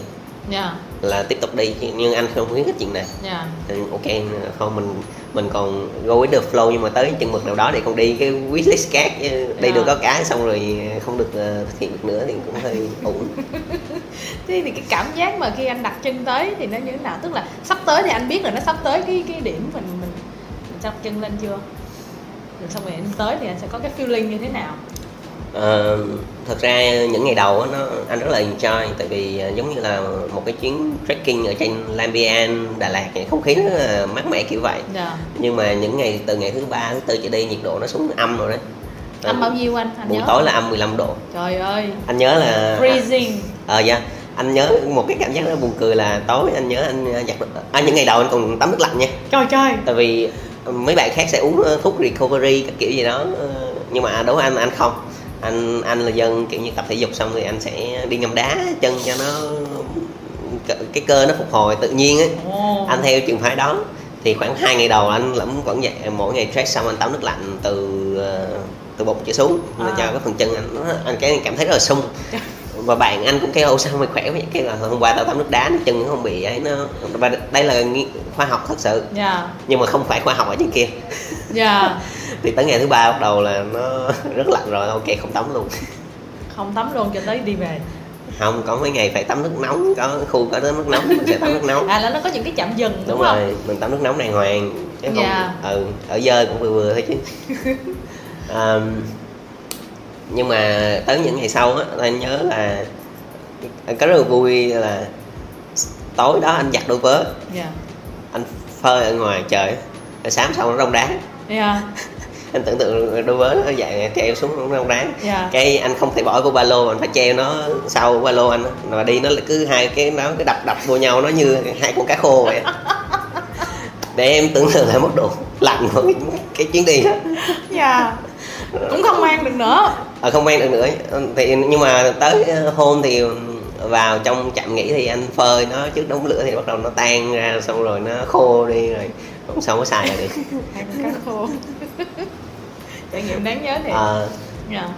Dạ. Là tiếp tục đi nhưng anh không khuyến khích chuyện này. Dạ. Thì ok không mình mình còn go with the flow nhưng mà tới chừng mực nào đó để còn đi cái wishlist khác đi Dạ. được có cái xong rồi không được ờ, thực hiện được nữa thì cũng hơi [laughs] ổn thế thì cái cảm giác mà khi anh đặt chân tới thì nó như thế nào? Tức là sắp tới thì anh biết là nó sắp tới cái cái điểm mình mình, mình đặt chân lên chưa rồi xong rồi anh tới thì anh sẽ có cái feeling như thế nào? Ờ, thật ra những ngày đầu á, nó anh rất là enjoy tại vì ờ, giống như là một cái chuyến trekking ở trên Lam Bian Đà Lạt này không khí là mát mẻ kiểu vậy. Dạ. Nhưng mà những ngày từ ngày thứ ba thứ tư trở đi nhiệt độ nó xuống âm rồi đấy. Âm bao nhiêu anh? Anh buổi nhớ tối là âm 15 độ. Trời ơi anh nhớ là freezing. [laughs] Ờ dạ. Anh nhớ một cái cảm giác rất buồn cười là tối anh nhớ anh ờ, giặt à, những ngày đầu anh còn tắm nước lạnh nha. Trời trời. Tại vì mấy bạn khác sẽ uống thuốc recovery các kiểu gì đó nhưng mà đối với anh anh không anh anh là dân kiểu như tập thể dục xong thì anh sẽ đi ngâm đá chân cho nó cái cơ nó phục hồi tự nhiên Ồ. anh theo trường phái đó thì khoảng hai ngày đầu anh lẫn vẫn vậy mỗi ngày stress xong anh tắm nước lạnh từ ờ, từ bụng trở xuống À. cho cái phần chân anh anh cái cảm thấy rất là sung [laughs] và bạn anh cũng kêu ô sao mày khỏe vậy? Cái là hôm qua tao tắm nước đá nó chân không bị ấy nó và đây là khoa học thật sự. Dạ. Nhưng mà không phải khoa học ở trên kia. Dạ. [laughs] Thì tới ngày thứ ba bắt đầu là nó [laughs] rất lạnh rồi ok không tắm luôn. Không tắm luôn cho tới đi về. Không có mấy ngày phải tắm nước nóng có khu có tắm nước nóng mình sẽ tắm nước nóng. À là nó có những cái chạm dừng đúng, đúng không? rồi mình tắm nước nóng đàng hoàng chứ không Dạ. ừ ở dơ cũng vừa vừa thôi chứ. [laughs] Ờm, nhưng mà tới những ngày sau á anh nhớ là anh có rất là vui là tối đó anh giặt đôi vớ. Dạ. Anh phơi ở ngoài trời sáng xong nó rong đá dạ. [laughs] Anh tưởng tượng đôi vớ nó dạy treo xuống nó rong đá dạ. Cái anh không thể bỏ vô ba lô anh phải treo nó sau ba lô anh mà đi nó cứ hai cái nó cứ đập đập vô nhau nó như hai con cá khô vậy. [laughs] Để em tưởng tượng lại mức độ lạnh của cái, chuyến đi đó. Dạ cũng không mang được nữa. À, không quen được nữa. Thì nhưng mà tới hôm thì vào trong trạm nghỉ thì anh phơi nó trước đống lửa thì bắt đầu nó tan ra xong rồi nó khô đi rồi không sao có xài được. [laughs] Cá khô. Trải nghiệm đáng nhớ thiệt. À, dạ.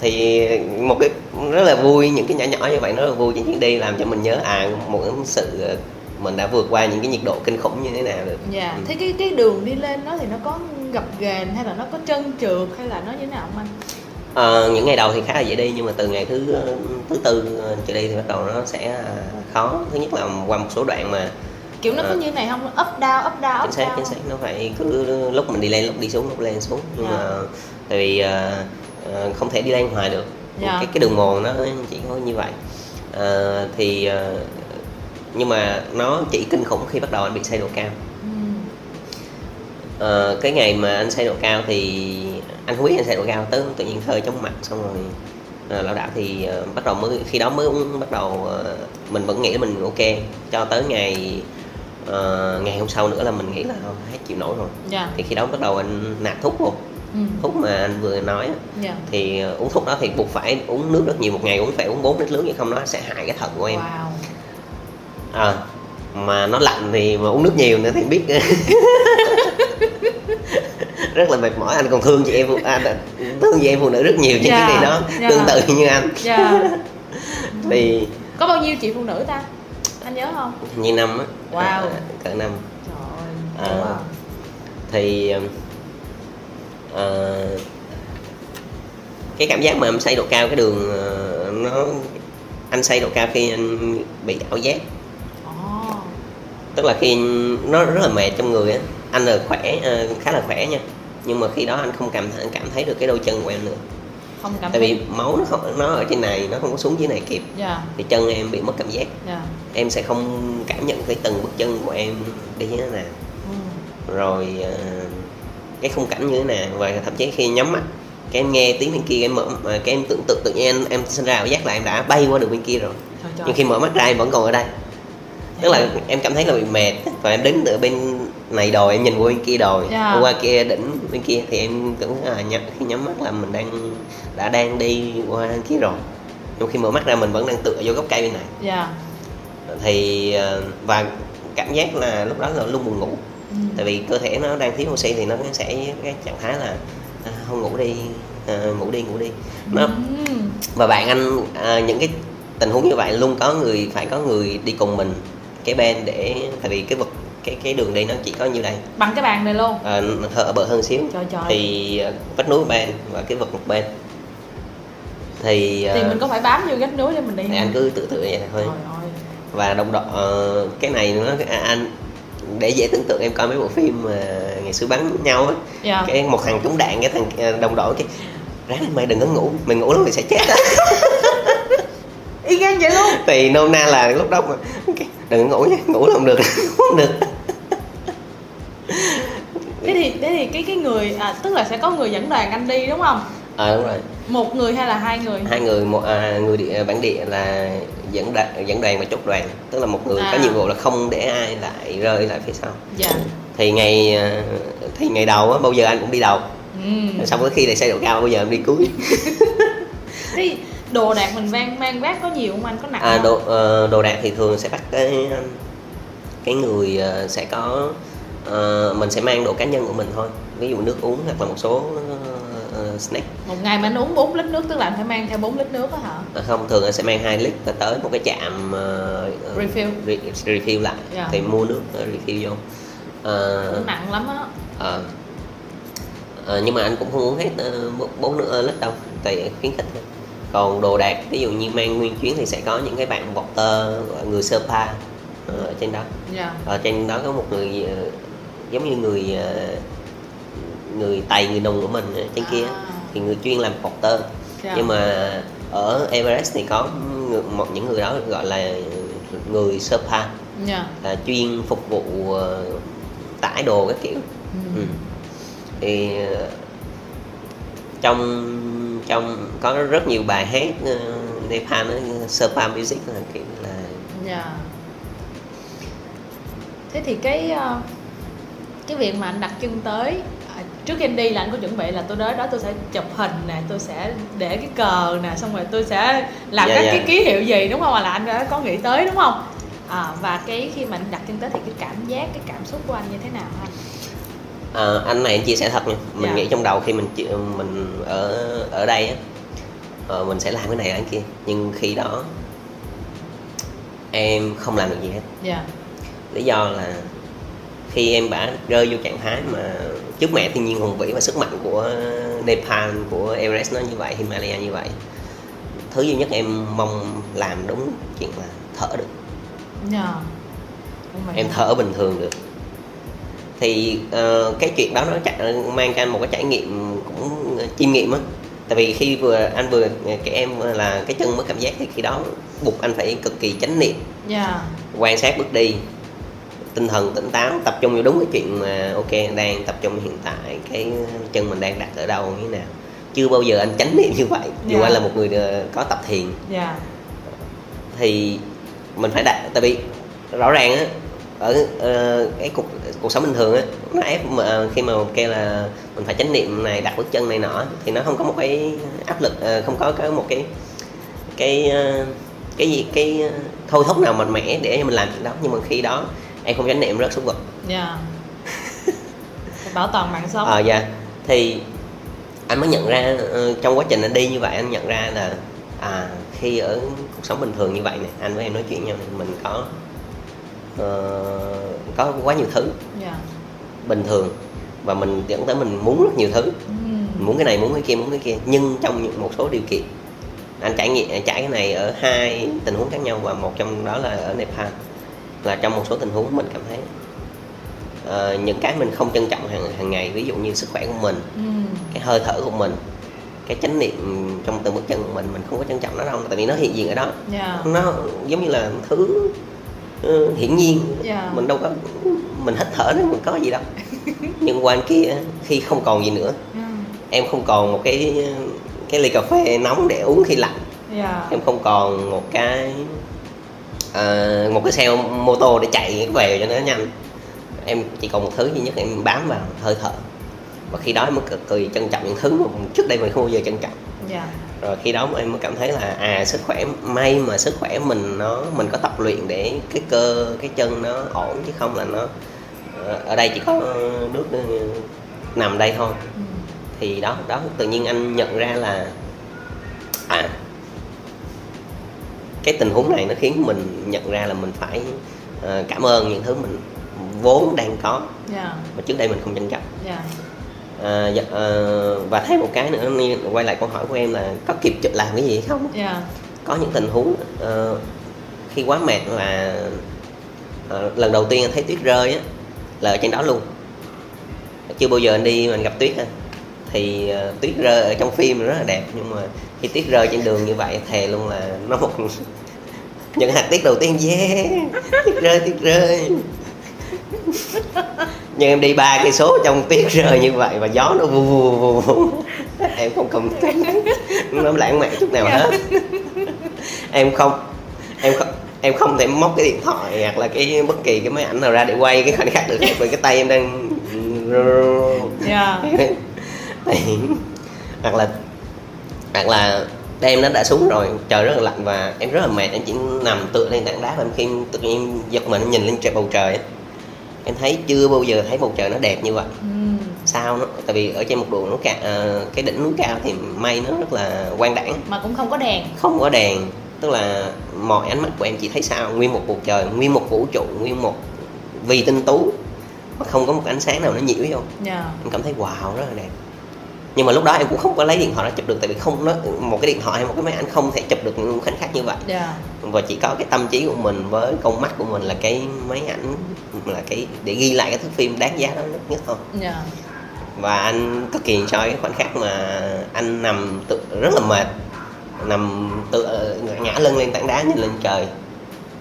Thì một cái rất là vui những cái nhỏ nhỏ như vậy nó rất là vui trên chuyến đi làm cho mình nhớ à một cái sự ờ, mình đã vượt qua những cái nhiệt độ kinh khủng như thế nào được. Dạ. Ừ. thế cái cái đường đi lên đó thì nó có gập ghềnh hay là nó có trơn trượt hay là nó như thế nào không anh? Ờ, những ngày đầu thì khá là dễ đi nhưng mà từ ngày thứ thứ tư trở đi thì bắt đầu nó sẽ à, khó. Thứ nhất là qua một số đoạn mà kiểu nó có Ờ. như này không? Up down up down chính up xác down chính xác. nó phải cứ lúc mình đi lên lúc đi xuống lúc lên xuống. Nhưng Dạ. mà tại vì ờ, ờ, không thể đi lên hoài được. Dạ. cái cái đường mòn nó chỉ có như vậy. Ờ, thì ờ, nhưng mà nó chỉ kinh khủng khi bắt đầu anh bị say độ cao Ờ, cái ngày mà anh say độ cao thì anh không biết anh say độ cao tới tự nhiên hơi chóng mặt xong rồi uh, lão đạo thì ờ, bắt đầu mới khi đó mới bắt đầu ờ, mình vẫn nghĩ là mình ok. Cho tới ngày ờ, ngày hôm sau nữa là mình nghĩ là không hết chịu nổi rồi. Dạ. Thì khi đó bắt đầu anh nạp thuốc vô. Ừ. thuốc mà anh vừa nói á, dạ. Thì uống thuốc đó thì buộc phải uống nước rất nhiều một ngày uống phải uống 4 lít nước vậy không nó sẽ hại cái thận của em. Wow. À, mà nó lạnh thì mà uống nước nhiều nữa thì biết [laughs] rất là mệt mỏi anh còn thương chị em phụ- anh thương chị em phụ nữ rất nhiều những Dạ, cái này nó dạ. tương tự như anh dạ [laughs] thì có bao nhiêu chị phụ nữ ta anh nhớ không như năm á Wow. à, cỡ năm trời ơi À. wow. thì ờ, cái cảm giác mà em say độ cao cái đường ờ, nó anh say độ cao khi anh bị ảo giác Ồ. tức là khi nó rất là mệt trong người á anh là khỏe ờ, khá là khỏe nha. Nhưng mà khi đó anh không cảm anh cảm thấy được cái đôi chân của em nữa. Không cảm tại thấy. vì máu nó không nó ở trên này nó không có xuống dưới này kịp. Dạ. Thì chân em bị mất cảm giác. Dạ. Em sẽ không cảm nhận thấy từng bước chân của em đi như thế nào. Ừ. rồi ờ, cái khung cảnh như thế nào và thậm chí khi nhắm mắt cái em nghe tiếng bên kia em mở mà cái em tưởng tượng tự nhiên em em sinh ra ảo giác là em đã bay qua được bên kia rồi. Nhưng khi mở mắt ra em vẫn còn ở đây. Tức là em cảm thấy là bị mệt và em đứng ở bên này đồi em nhìn qua bên kia đồi Dạ. qua kia đỉnh bên kia thì em tưởng là nhắm, khi nhắm mắt là mình đang đã đang đi qua bên kia rồi nhưng khi mở mắt ra mình vẫn đang tựa vô gốc cây bên này dạ thì ờ, và cảm giác là lúc đó là luôn buồn ngủ ừ. tại vì cơ thể nó đang thiếu oxy thì nó sẽ cái trạng thái là à, không ngủ đi à, ngủ đi ngủ đi nó Ừ. và bạn anh à, những cái tình huống như vậy luôn có người phải có người đi cùng mình cái bên để tại vì cái vực cái cái đường đi nó chỉ có như đây. Bằng cái bàn này luôn? À, hơi bờ hơn xíu. Trời trời. Thì à, vách núi bên và cái vực một bên. Thì, thì à, mình có phải bám vô vách núi để mình đi thì anh cứ tự tự vậy thôi. Trời và đồng đội ờ, cái này nó à, anh để dễ tưởng tượng em coi mấy bộ phim mà ngày xưa bắn nhau á. Dạ. Cái một thằng trúng đạn cái thằng ờ, đồng đội cái ráng lên mày đừng có ngủ mày ngủ là mày sẽ chết á. [laughs] Y gan vậy luôn. Thì nôm na là lúc đó mà đừng có ngủ nhé ngủ là không được [laughs] không được thế thì thế thì cái cái người à, tức là sẽ có người dẫn đoàn anh đi đúng không? Ờ đúng rồi. Một người hay là hai người? Hai người một à, người địa bản địa là dẫn đoàn dẫn đoàn và chốt đoàn. Tức là một người có À. nhiệm vụ là không để ai lại rơi lại phía sau. Dạ. Thì ngày ờ, thì ngày đầu á bao giờ anh cũng đi đầu. Ừ. xong tới khi lại xe độ cao bao giờ em đi cuối. [laughs] Thế đồ đạc mình mang mang vác có nhiều không anh? Có nặng à, đồ ờ, đồ đạc thì thường sẽ bắt cái cái người ờ, sẽ có ờ, mình sẽ mang đồ cá nhân của mình thôi. Ví dụ nước uống hoặc là một số ờ, snack. Một ngày mà anh uống 4 lít nước tức là anh phải mang theo 4 lít nước đó hả? À, không thường anh sẽ mang 2 lít và tới một cái trạm ờ, Refill. re, refill lại. Dạ. thì mua nước refill vô. Cũng nặng lắm á. Ờ, nhưng mà anh cũng không uống hết bốn bốn nữa lít đâu tại khuyến khích thôi. Còn đồ đạc ví dụ như mang nguyên chuyến thì sẽ có những cái bạn vọt tơ người sơ pa ở trên đó. Dạ. Ở trên đó có một người giống như người ờ, người tày người nùng của mình ở trên kia À. thì người chuyên làm vọt tơ Dạ. nhưng mà ở Everest thì có một những người đó gọi là người Sherpa dạ là chuyên phục vụ ờ, tải đồ các kiểu ừ. ừ. thì ờ, trong trong có rất nhiều bài hát uh, Nepal nó Sherpa music là kiểu là dạ thế thì cái ờ, cái việc mà anh đặt chân tới à, trước khi anh đi là anh có chuẩn bị là tôi đến đó tôi sẽ chụp hình nè tôi sẽ để cái cờ nè xong rồi tôi sẽ làm Dạ, các dạ. cái ký hiệu gì đúng không? Là anh đã có nghĩ tới đúng không? À, và cái khi mà anh đặt chân tới thì cái cảm giác cái cảm xúc của anh như thế nào anh Ờ, anh này anh chia sẻ thật nha. Mình Dạ. nghĩ trong đầu khi mình mình ở ở đây á ờ, mình sẽ làm cái này cái kia. Nhưng khi đó em không làm được gì hết. Dạ. Lý do là khi em đã rơi vô trạng thái mà trước mẹ thiên nhiên hùng vĩ và sức mạnh của Nepal của Everest nó như vậy Himalaya như vậy. Thứ duy nhất em mong làm đúng chuyện là thở được. Dạ. Oh my em thở bình thường được. Thì ờ, cái chuyện đó nó chạy, mang cho anh một cái trải nghiệm cũng chiêm nghiệm á. Tại vì khi vừa anh vừa kể em là cái chân mất cảm giác thì khi đó buộc anh phải cực kỳ chánh niệm. Dạ. Quan sát bước đi tinh thần tỉnh táo tập trung vào đúng cái chuyện mà ok đang tập trung hiện tại cái chân mình đang đặt ở đâu như thế nào. Chưa bao giờ anh chánh niệm như vậy dù Dạ. anh là một người ờ, có tập thiền. Dạ. Thì mình phải đặt tại vì rõ ràng á ở ờ, cái cuộc cuộc sống bình thường á nó ép mà khi mà kêu là mình phải chánh niệm này đặt bước chân này nọ thì nó không có một cái áp lực ờ, không có cái một cái cái ờ, cái gì cái ờ, thôi thúc nào mạnh mẽ để mình làm chuyện đó. Nhưng mà khi đó em không chánh niệm rất xúc vật dạ. Bảo toàn mạng sống. Ờ dạ. Thì anh mới nhận ra ờ, trong quá trình anh đi như vậy anh nhận ra là à khi ở cuộc sống bình thường như vậy này anh với em nói chuyện nhau này mình có ờ, có quá nhiều thứ dạ. bình thường và mình dẫn tới mình muốn rất nhiều thứ. Mình muốn cái này muốn cái kia muốn cái kia. Nhưng trong một số điều kiện anh trải nghiệm trải cái này ở hai tình huống khác nhau và một trong đó là ở Nepal là trong một số tình huống mình cảm thấy ờ, những cái mình không trân trọng hàng hàng ngày ví dụ như sức khỏe của mình Ừm. cái hơi thở của mình cái chánh niệm trong từng bước chân của mình mình không có trân trọng nó đâu tại vì nó hiện diện ở đó dạ nó giống như là thứ ờ, hiển nhiên Dạ. mình đâu có mình hít thở nó mình có gì đâu [laughs] nhưng qua kia khi không còn gì nữa Ừm. em không còn một cái cái ly cà phê nóng để uống khi lạnh dạ em không còn một cái ờ, một cái xe mô tô để chạy về cho nó nhanh. Em chỉ còn một thứ duy nhất em bám vào hơi thở. Và khi đó em mới cực kỳ trân trọng những thứ mà trước đây mình không bao giờ trân trọng. Dạ. Rồi khi đó em mới cảm thấy là à sức khỏe may mà sức khỏe mình nó mình có tập luyện để cái cơ cái chân nó ổn chứ không là nó ờ, ở đây chỉ có nước ờ, nằm đây thôi. Ừm. thì đó đó tự nhiên anh nhận ra là à cái tình huống này nó khiến mình nhận ra là mình phải ờ, cảm ơn những thứ mình vốn đang có dạ. mà trước đây mình không trân trọng dạ. À, dạ, ờ, và thêm một cái nữa quay lại câu hỏi của em là có kịp chụp làm cái gì không? Dạ. Có những tình huống ờ, khi quá mệt là ờ, lần đầu tiên anh thấy tuyết rơi á là ở trên đó luôn. Chưa bao giờ anh đi mình gặp tuyết á thì ờ, tuyết rơi ở trong phim rất là đẹp nhưng mà khi tuyết rơi trên đường như vậy thề luôn là nó một [laughs] những hạt tuyết đầu tiên. Yeah tuyết rơi tuyết rơi. Nhưng em đi ba cây số trong tuyết rơi như vậy và gió nó vù vù vù em không cầm nó lãng mạn chút nào hết. Em không em không em không thể móc cái điện thoại hoặc là cái bất kỳ cái máy ảnh nào ra để quay cái khoảnh khắc được. Vì cái tay em đang [laughs] Thì- hoặc là hoặc là đêm nó đã xuống rồi trời rất là lạnh và em rất là mệt em chỉ nằm tựa lên tảng đá và em khi tự nhiên giật mình nhìn lên trời bầu trời. Em thấy chưa bao giờ thấy bầu trời nó đẹp như vậy. Ừm. sao nó tại vì ở trên một độ nó cao cái đỉnh núi cao thì mây nó rất là quang đãng. Mà cũng không có đèn. Không có đèn tức là mọi ánh mắt của em chỉ thấy sao nguyên một bầu trời nguyên một vũ trụ nguyên một vì tinh tú. Mà không có một ánh sáng nào nó nhiễu vô. Dạ. Em cảm thấy wow rất là đẹp nhưng mà lúc đó em cũng không có lấy điện thoại ra chụp được tại vì không nó một cái điện thoại hay một cái máy ảnh không thể chụp được những khoảnh khắc như vậy. Dạ. Và chỉ có cái tâm trí của mình với con mắt của mình là cái máy ảnh là cái để ghi lại cái thước phim đáng giá đó nhất, nhất thôi. Dạ. Và anh cực kỳ enjoy cái khoảnh khắc mà anh nằm tự rất là mệt nằm tự ngã lưng lên tảng đá nhìn lên trời.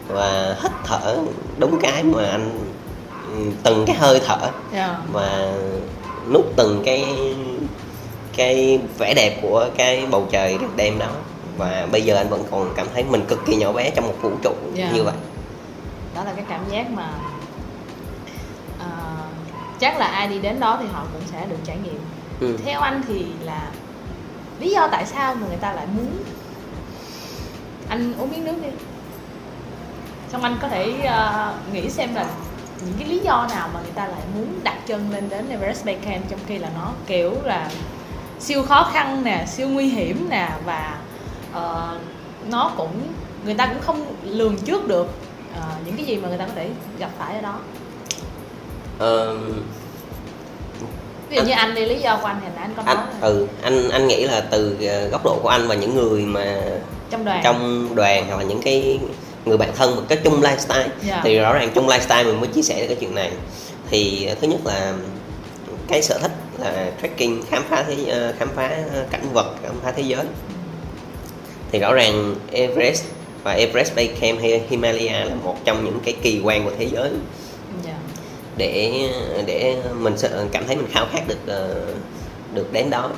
Và hít thở đúng cái mà anh ừ, từng cái hơi thở. Dạ. Và nút từng cái cái vẻ đẹp của cái bầu trời đêm đó và bây giờ anh vẫn còn cảm thấy mình cực kỳ nhỏ bé trong một vũ trụ Dạ. như vậy đó là cái cảm giác mà à, chắc là ai đi đến đó thì họ cũng sẽ được trải nghiệm ừ. theo anh thì là lý do tại sao mà người ta lại muốn anh uống miếng nước đi xong anh có thể ờ, nghĩ xem là những cái lý do nào mà người ta lại muốn đặt chân lên đến Everest Base Camp trong khi là nó kiểu là siêu khó khăn nè siêu nguy hiểm nè và ờ, nó cũng người ta cũng không lường trước được ờ, những cái gì mà người ta có thể gặp phải ở đó. Ờ, ví dụ như anh đi lý do của anh thì anh có nói. anh ừ anh anh nghĩ là từ góc độ của anh và những người mà trong đoàn. trong đoàn hoặc là những cái người bạn thân một cái chung lifestyle Dạ. thì rõ ràng chung lifestyle mình mới chia sẻ được cái chuyện này. Thì thứ nhất là cái sở thích là trekking khám phá thế ờ, khám phá cảnh vật khám phá thế giới. Thì rõ ràng Everest và Everest Base Camp hay Himalaya là một trong những cái kỳ quan của thế giới. Dạ. Để để mình sợ- cảm thấy mình khao khát được ờ, được đến đó.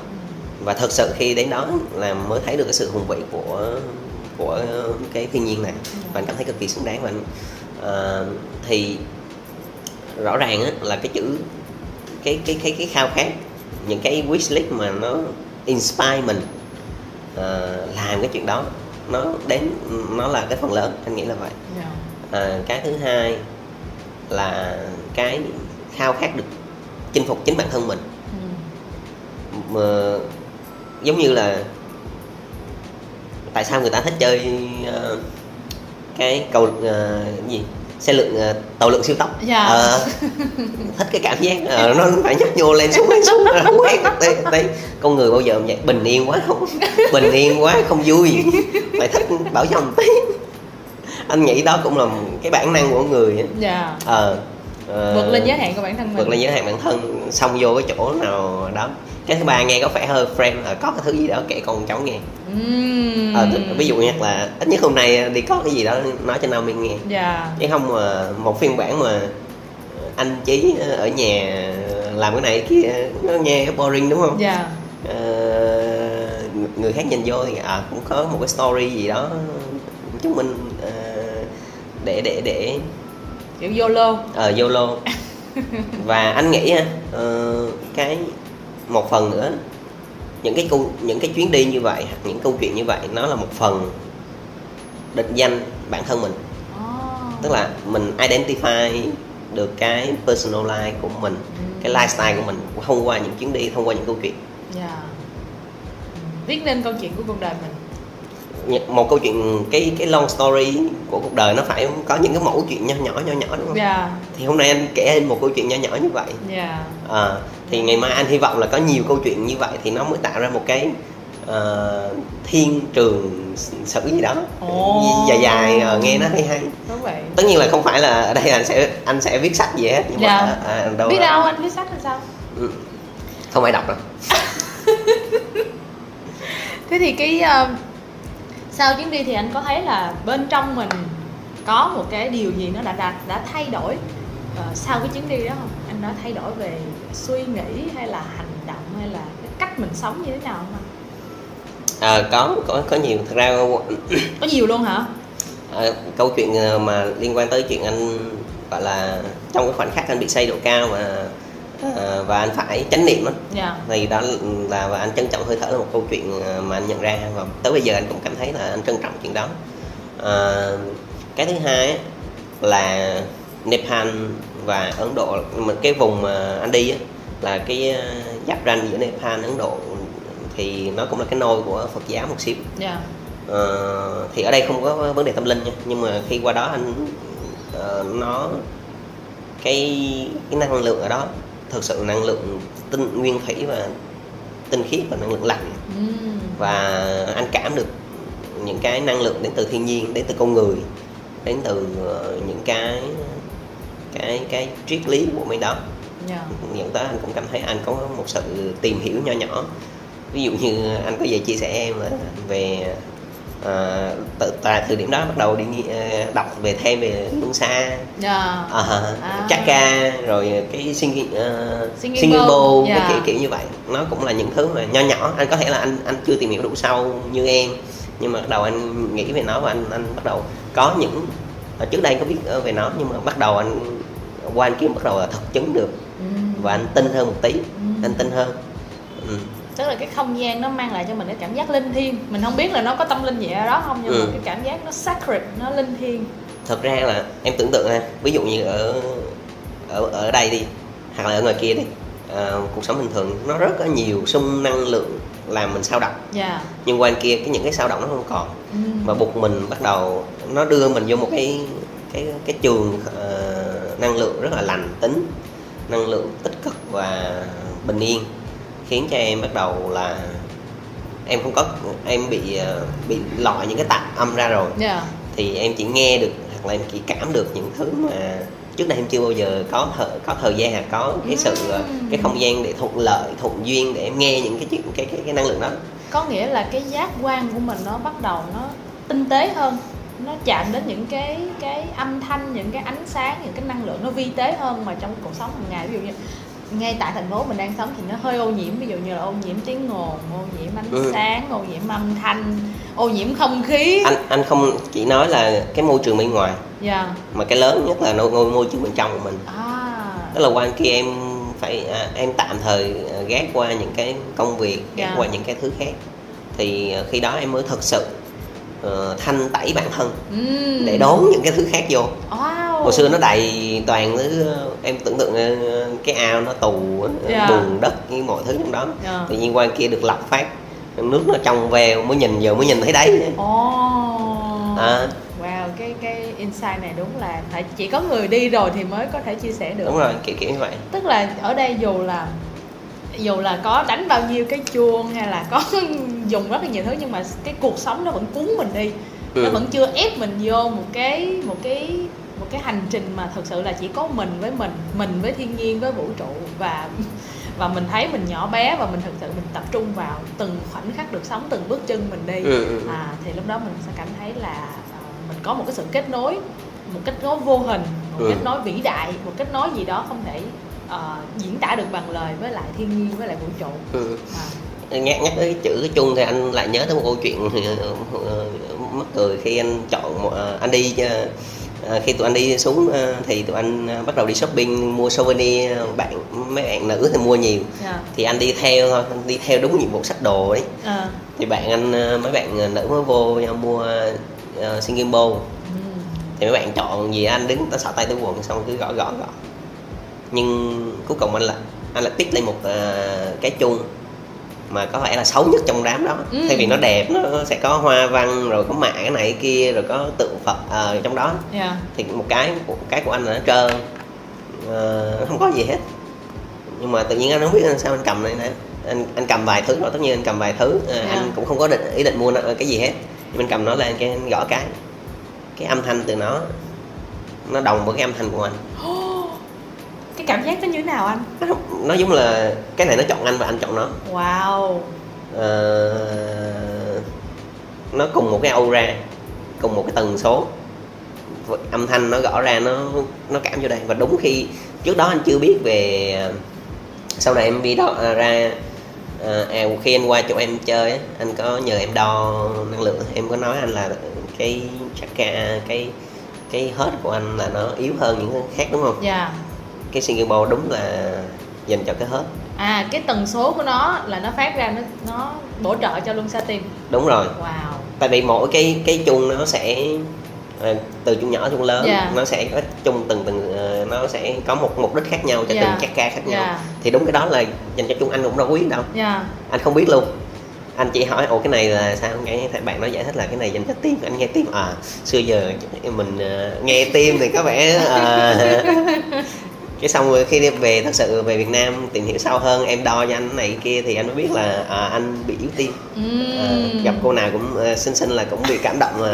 Và thật sự khi đến đó là mới thấy được cái sự hùng vĩ của của cái thiên nhiên này. Và anh cảm thấy cực kỳ xứng đáng. Và anh, ờ, thì rõ ràng á, là cái chữ cái cái cái cái khao khát những cái wish list mà nó inspire mình ờ, làm cái chuyện đó nó đến nó là cái phần lớn anh nghĩ là vậy. Dạ. À, cái thứ hai là cái khao khát được chinh phục chính bản thân mình. Ừ. mà giống như là tại sao người ta thích chơi ờ, cái cầu ờ, cái gì xe lượng ờ, tàu lượng siêu tốc. Dạ. Ờ, thích cái cảm giác ờ, nó phải nhấp nhô lên xuống lên xuống không quen đây, đây con người bao giờ cũng vậy bình yên quá không bình yên quá không vui. Phải thích bảo dòng tí [laughs] anh nghĩ đó cũng là cái bản năng của người á. dạ. Ờ ờ, vượt lên giới hạn của bản thân mình. Vượt lên giới hạn bản thân xong vô cái chỗ nào đó. Cái thứ ba nghe có vẻ hơi friend là có cái thứ gì đó kể con cháu nghe Ờ, tức- ví dụ như là ít nhất hôm nay đi có cái gì đó nói cho Naomi nghe. Dạ. Chứ không mà một phiên bản mà anh chí ở nhà làm cái này kia nó nghe boring đúng không? Dạ. Ờ, người khác nhìn vô thì à cũng có một cái story gì đó chúng mình ờ, để để để. Kiểu YOLO ờ YOLO [laughs] và anh nghĩ ha, ờ, cái một phần nữa những cái câu những cái chuyến đi như vậy những câu chuyện như vậy nó là một phần định danh bản thân mình. Oh. tức là mình identify được cái personal life của mình cái lifestyle của mình thông qua những chuyến đi thông qua những câu chuyện. Dạ. Viết nên câu chuyện của cuộc đời mình. Nh- một câu chuyện cái cái long story của cuộc đời nó phải có những cái mẫu chuyện nhỏ nhỏ nhỏ nhỏ đúng không? Dạ. Thì hôm nay anh kể anh một câu chuyện nhỏ nhỏ như vậy. Dạ. À, thì ngày mai anh hy vọng là có nhiều câu chuyện như vậy thì nó mới tạo ra một cái ờ, thiên trường sử gì đó. Ồ. dài dài ờ, nghe nó hay hay. Đúng vậy. Tất nhiên là không phải là ở đây anh sẽ anh sẽ viết sách gì hết nhưng Dạ. mà à, đâu biết đâu anh viết sách là sao? Ừ. không ai đọc đâu. [laughs] Thế thì cái ờ, sau chuyến đi thì anh có thấy là bên trong mình có một cái điều gì nó đã đã, đã thay đổi ờ, sau cái chuyến đi đó không? Anh đã thay đổi về suy nghĩ hay là hành động hay là cái cách mình sống như thế nào không anh? à, có có có nhiều. Thật ra có nhiều luôn hả? À, câu chuyện mà liên quan tới chuyện anh gọi là trong cái khoảnh khắc anh bị say độ cao và à, và anh phải chánh niệm á. Dạ. Thì đó là và anh trân trọng hơi thở là một câu chuyện ờ, mà anh nhận ra. Và tới bây giờ anh cũng cảm thấy là anh trân trọng chuyện đó. À, cái thứ hai là Nepal và Ấn Độ mà cái vùng mà anh đi á, là cái ờ, giáp ranh giữa Nepal Ấn Độ thì nó cũng là cái nôi của Phật giáo một xíu. Dạ. Ờ, thì ở đây không có vấn đề tâm linh nha. Nhưng mà khi qua đó anh ờ, nó cái cái năng lượng ở đó thực sự năng lượng tinh nguyên thủy và tinh khiết và năng lượng lạnh. Ừm. và anh cảm được những cái năng lượng đến từ thiên nhiên đến từ con người đến từ ờ, những cái cái cái triết lý của mấy đó. Dạ. Dẫn tới anh cũng cảm thấy anh có một sự tìm hiểu nho nhỏ. Ví dụ như anh có về chia sẻ em là về à, từ, tại thời điểm đó bắt đầu đi ờ, đọc về thêm về luân xa dạ à, À. Chaka rồi cái singing uh, Singing singing, bowl, bowl dạ. cái kiểu kiểu như vậy nó cũng là những thứ mà nho nhỏ anh có thể là anh anh chưa tìm hiểu đủ sâu như em nhưng mà bắt đầu anh nghĩ về nó và anh anh bắt đầu có những ở trước đây có biết ờ, về nó nhưng mà bắt đầu anh qua anh kiếm bắt đầu là thực chứng được Ừm. và anh tin hơn một tí Ừm. anh tin hơn ừ. Tức là cái không gian nó mang lại cho mình cái cảm giác linh thiêng. Mình không biết là nó có tâm linh gì ở đó không nhưng mà Ừ. cái cảm giác nó sacred nó linh thiêng. Thật ra là em tưởng tượng ha ví dụ như ở ở ở đây đi hoặc là ở ngoài kia đi ờ, cuộc sống bình thường nó rất có nhiều xung năng lượng làm mình sao động. Dạ. Nhưng qua kia cái những cái sao động nó không còn. Ừm. mà buộc mình bắt đầu nó đưa mình vô một cái cái cái trường ờ, năng lượng rất là lành tính năng lượng tích cực và bình yên khiến cho em bắt đầu là em không có em bị ờ, bị loại những cái tạp âm ra rồi. Dạ. Thì em chỉ nghe được hoặc là em chỉ cảm được những thứ mà trước đây em chưa bao giờ có thời, có thời gian hay có cái sự ờ, cái không gian để thuận lợi thuận duyên để em nghe những cái chuyện cái cái, cái năng lượng đó. Có nghĩa là cái giác quan của mình nó bắt đầu nó tinh tế hơn nó chạm đến những cái cái âm thanh những cái ánh sáng những cái năng lượng nó vi tế hơn mà trong cuộc sống hàng ngày. Ví dụ như ngay tại thành phố mình đang sống thì nó hơi ô nhiễm ví dụ như là ô nhiễm tiếng ồn ô nhiễm ánh Ừ. sáng ô nhiễm âm thanh ô nhiễm không khí anh anh không chỉ nói là cái môi trường bên ngoài dạ mà cái lớn nhất là ngôi môi trường bên trong của mình à tức là qua khi em phải à, em tạm thời à, gác qua những cái công việc gác Dạ. qua những cái thứ khác thì à, khi đó em mới thực sự ờ, thanh tẩy bản thân Ừm. để đón những cái thứ khác vô wow. Hồi xưa nó đầy toàn thứ em tưởng tượng cái ao nó tù ờ, Dạ. bùn đất với mọi thứ trong đó Dạ. tự nhiên qua kia được lọc phát nước nó trong veo mới nhìn giờ mới nhìn thấy đáy Ồ. À. Wow, cái cái insight này đúng là phải chỉ có người đi rồi thì mới có thể chia sẻ được. đúng rồi kiểu kiểu như vậy Tức là ở đây dù là dù là có đánh bao nhiêu cái chuông hay là có [laughs] dùng rất là nhiều thứ nhưng mà cái cuộc sống nó vẫn cuốn mình đi. Nó Ừ. vẫn chưa ép mình vô một cái một cái một cái hành trình mà thật sự là chỉ có mình với mình, mình với thiên nhiên với vũ trụ và và mình thấy mình nhỏ bé và mình thực sự mình tập trung vào từng khoảnh khắc được sống từng bước chân mình đi Ừ, ừ, ừ. à, thì lúc đó mình sẽ cảm thấy là ờ, mình có một cái sự kết nối một kết nối vô hình một Ừ. kết nối vĩ đại một kết nối gì đó không thể ờ, diễn tả được bằng lời với lại thiên nhiên với lại vũ trụ ừ. à, nhắc nhắc tới chữ cái chung thì anh lại nhớ tới một câu chuyện ờ, mắc cười khi anh chọn một, anh đi ờ, khi tụi anh đi xuống ờ, thì tụi anh ờ, bắt đầu đi shopping mua souvenir bạn mấy bạn nữ thì mua nhiều. Dạ. thì anh đi theo thôi anh đi theo đúng nhiệm vụ sách đồ ấy. Ờ, thì bạn anh mấy bạn nữ mới vô mua uh, singing bowl ừ. thì mấy bạn chọn gì anh đứng ta xỏ tay tới quần xong cứ gõ gõ gõ. Nhưng cuối cùng anh lại anh lại pick lên một ờ, cái chung mà có vẻ là xấu nhất trong đám đó. Ừ. thay vì nó đẹp nó sẽ có hoa văn rồi có mạ cái này cái kia rồi có tượng phật ờ, trong đó. Dạ. thì một cái một cái của anh là nó trơn. Nó không có gì hết. Nhưng mà tự nhiên anh không biết sao anh cầm này nè. Anh anh cầm vài thứ rồi tất nhiên anh cầm vài thứ. Ờ, Dạ. anh cũng không có định ý định mua cái gì hết. Nhưng anh cầm nó lên cái anh gõ cái. Cái âm thanh từ nó nó đồng với cái âm thanh của anh cảm giác nó như thế nào anh? Nó, giống là cái này nó chọn anh và anh chọn nó. Wow. Ờ, nó cùng một cái aura cùng một cái tần số. Âm thanh nó gõ ra nó nó cảm vô đây. Và đúng khi trước đó anh chưa biết về sau này em đi đó à, ra à, à, khi anh qua chỗ em chơi anh có nhờ em đo năng lượng. Em có nói anh là cái chakra cái cái hết của anh là nó yếu hơn những cái khác đúng không? Dạ cái Singapore đúng là dành cho cái hết. À cái tần số của nó là nó phát ra nó nó bổ trợ cho luân xa tim đúng rồi. Wow. Tại vì mỗi cái cái chung nó sẽ ờ, từ chung nhỏ chung lớn Dạ. nó sẽ có chung từng từng ờ, nó sẽ có một mục đích khác nhau cho Dạ. từng các ca khác nhau. Dạ. thì đúng cái đó là dành cho chung anh cũng đâu có biết đâu. Dạ. Anh không biết luôn. Anh chỉ hỏi ồ cái này là sao? Cái thầy bạn nó giải thích là cái này dành cho tim anh nghe tim à xưa giờ mình ờ, nghe tim thì có vẻ ờ, [laughs] cái xong rồi khi đi về thật sự về Việt Nam tìm hiểu sâu hơn em đo cho anh này kia thì anh mới biết là à, anh bị yếu tim. Ừm. gặp cô nào cũng uh, xinh xinh là cũng bị cảm động là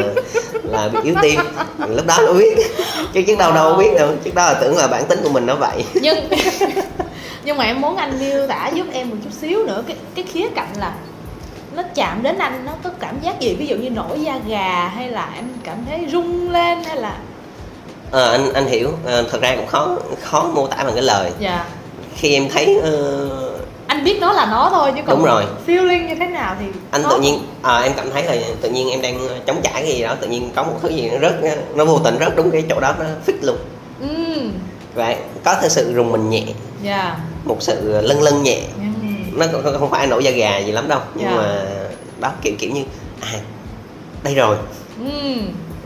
là bị yếu tim. Lúc đó mới biết. Chứ trước đâu đâu biết đâu. Trước đó là tưởng là bản tính của mình nó vậy. Nhưng [laughs] nhưng mà em muốn anh miêu tả giúp em một chút xíu nữa cái cái khía cạnh là nó chạm đến anh nó có cảm giác gì? Ví dụ như nổi da gà hay là em cảm thấy rung lên hay là Ờ, anh anh hiểu. Ờ, thật ra cũng khó khó mô tả bằng cái lời. Dạ. Khi em thấy ờ, anh biết nó là nó thôi chứ còn Đúng rồi. feeling như thế nào thì anh nó- tự nhiên à, em cảm thấy là tự nhiên em đang chống trả cái gì đó tự nhiên có một thứ gì nó rớt nó vô tình rớt đúng cái chỗ đó nó fix luôn. Ừm, và có thật sự rùng mình nhẹ. Dạ. Một sự lân lân nhẹ. Nó không- phải nổi da gà gì lắm đâu nhưng Dạ. mà đó kiểu kiểu như à đây rồi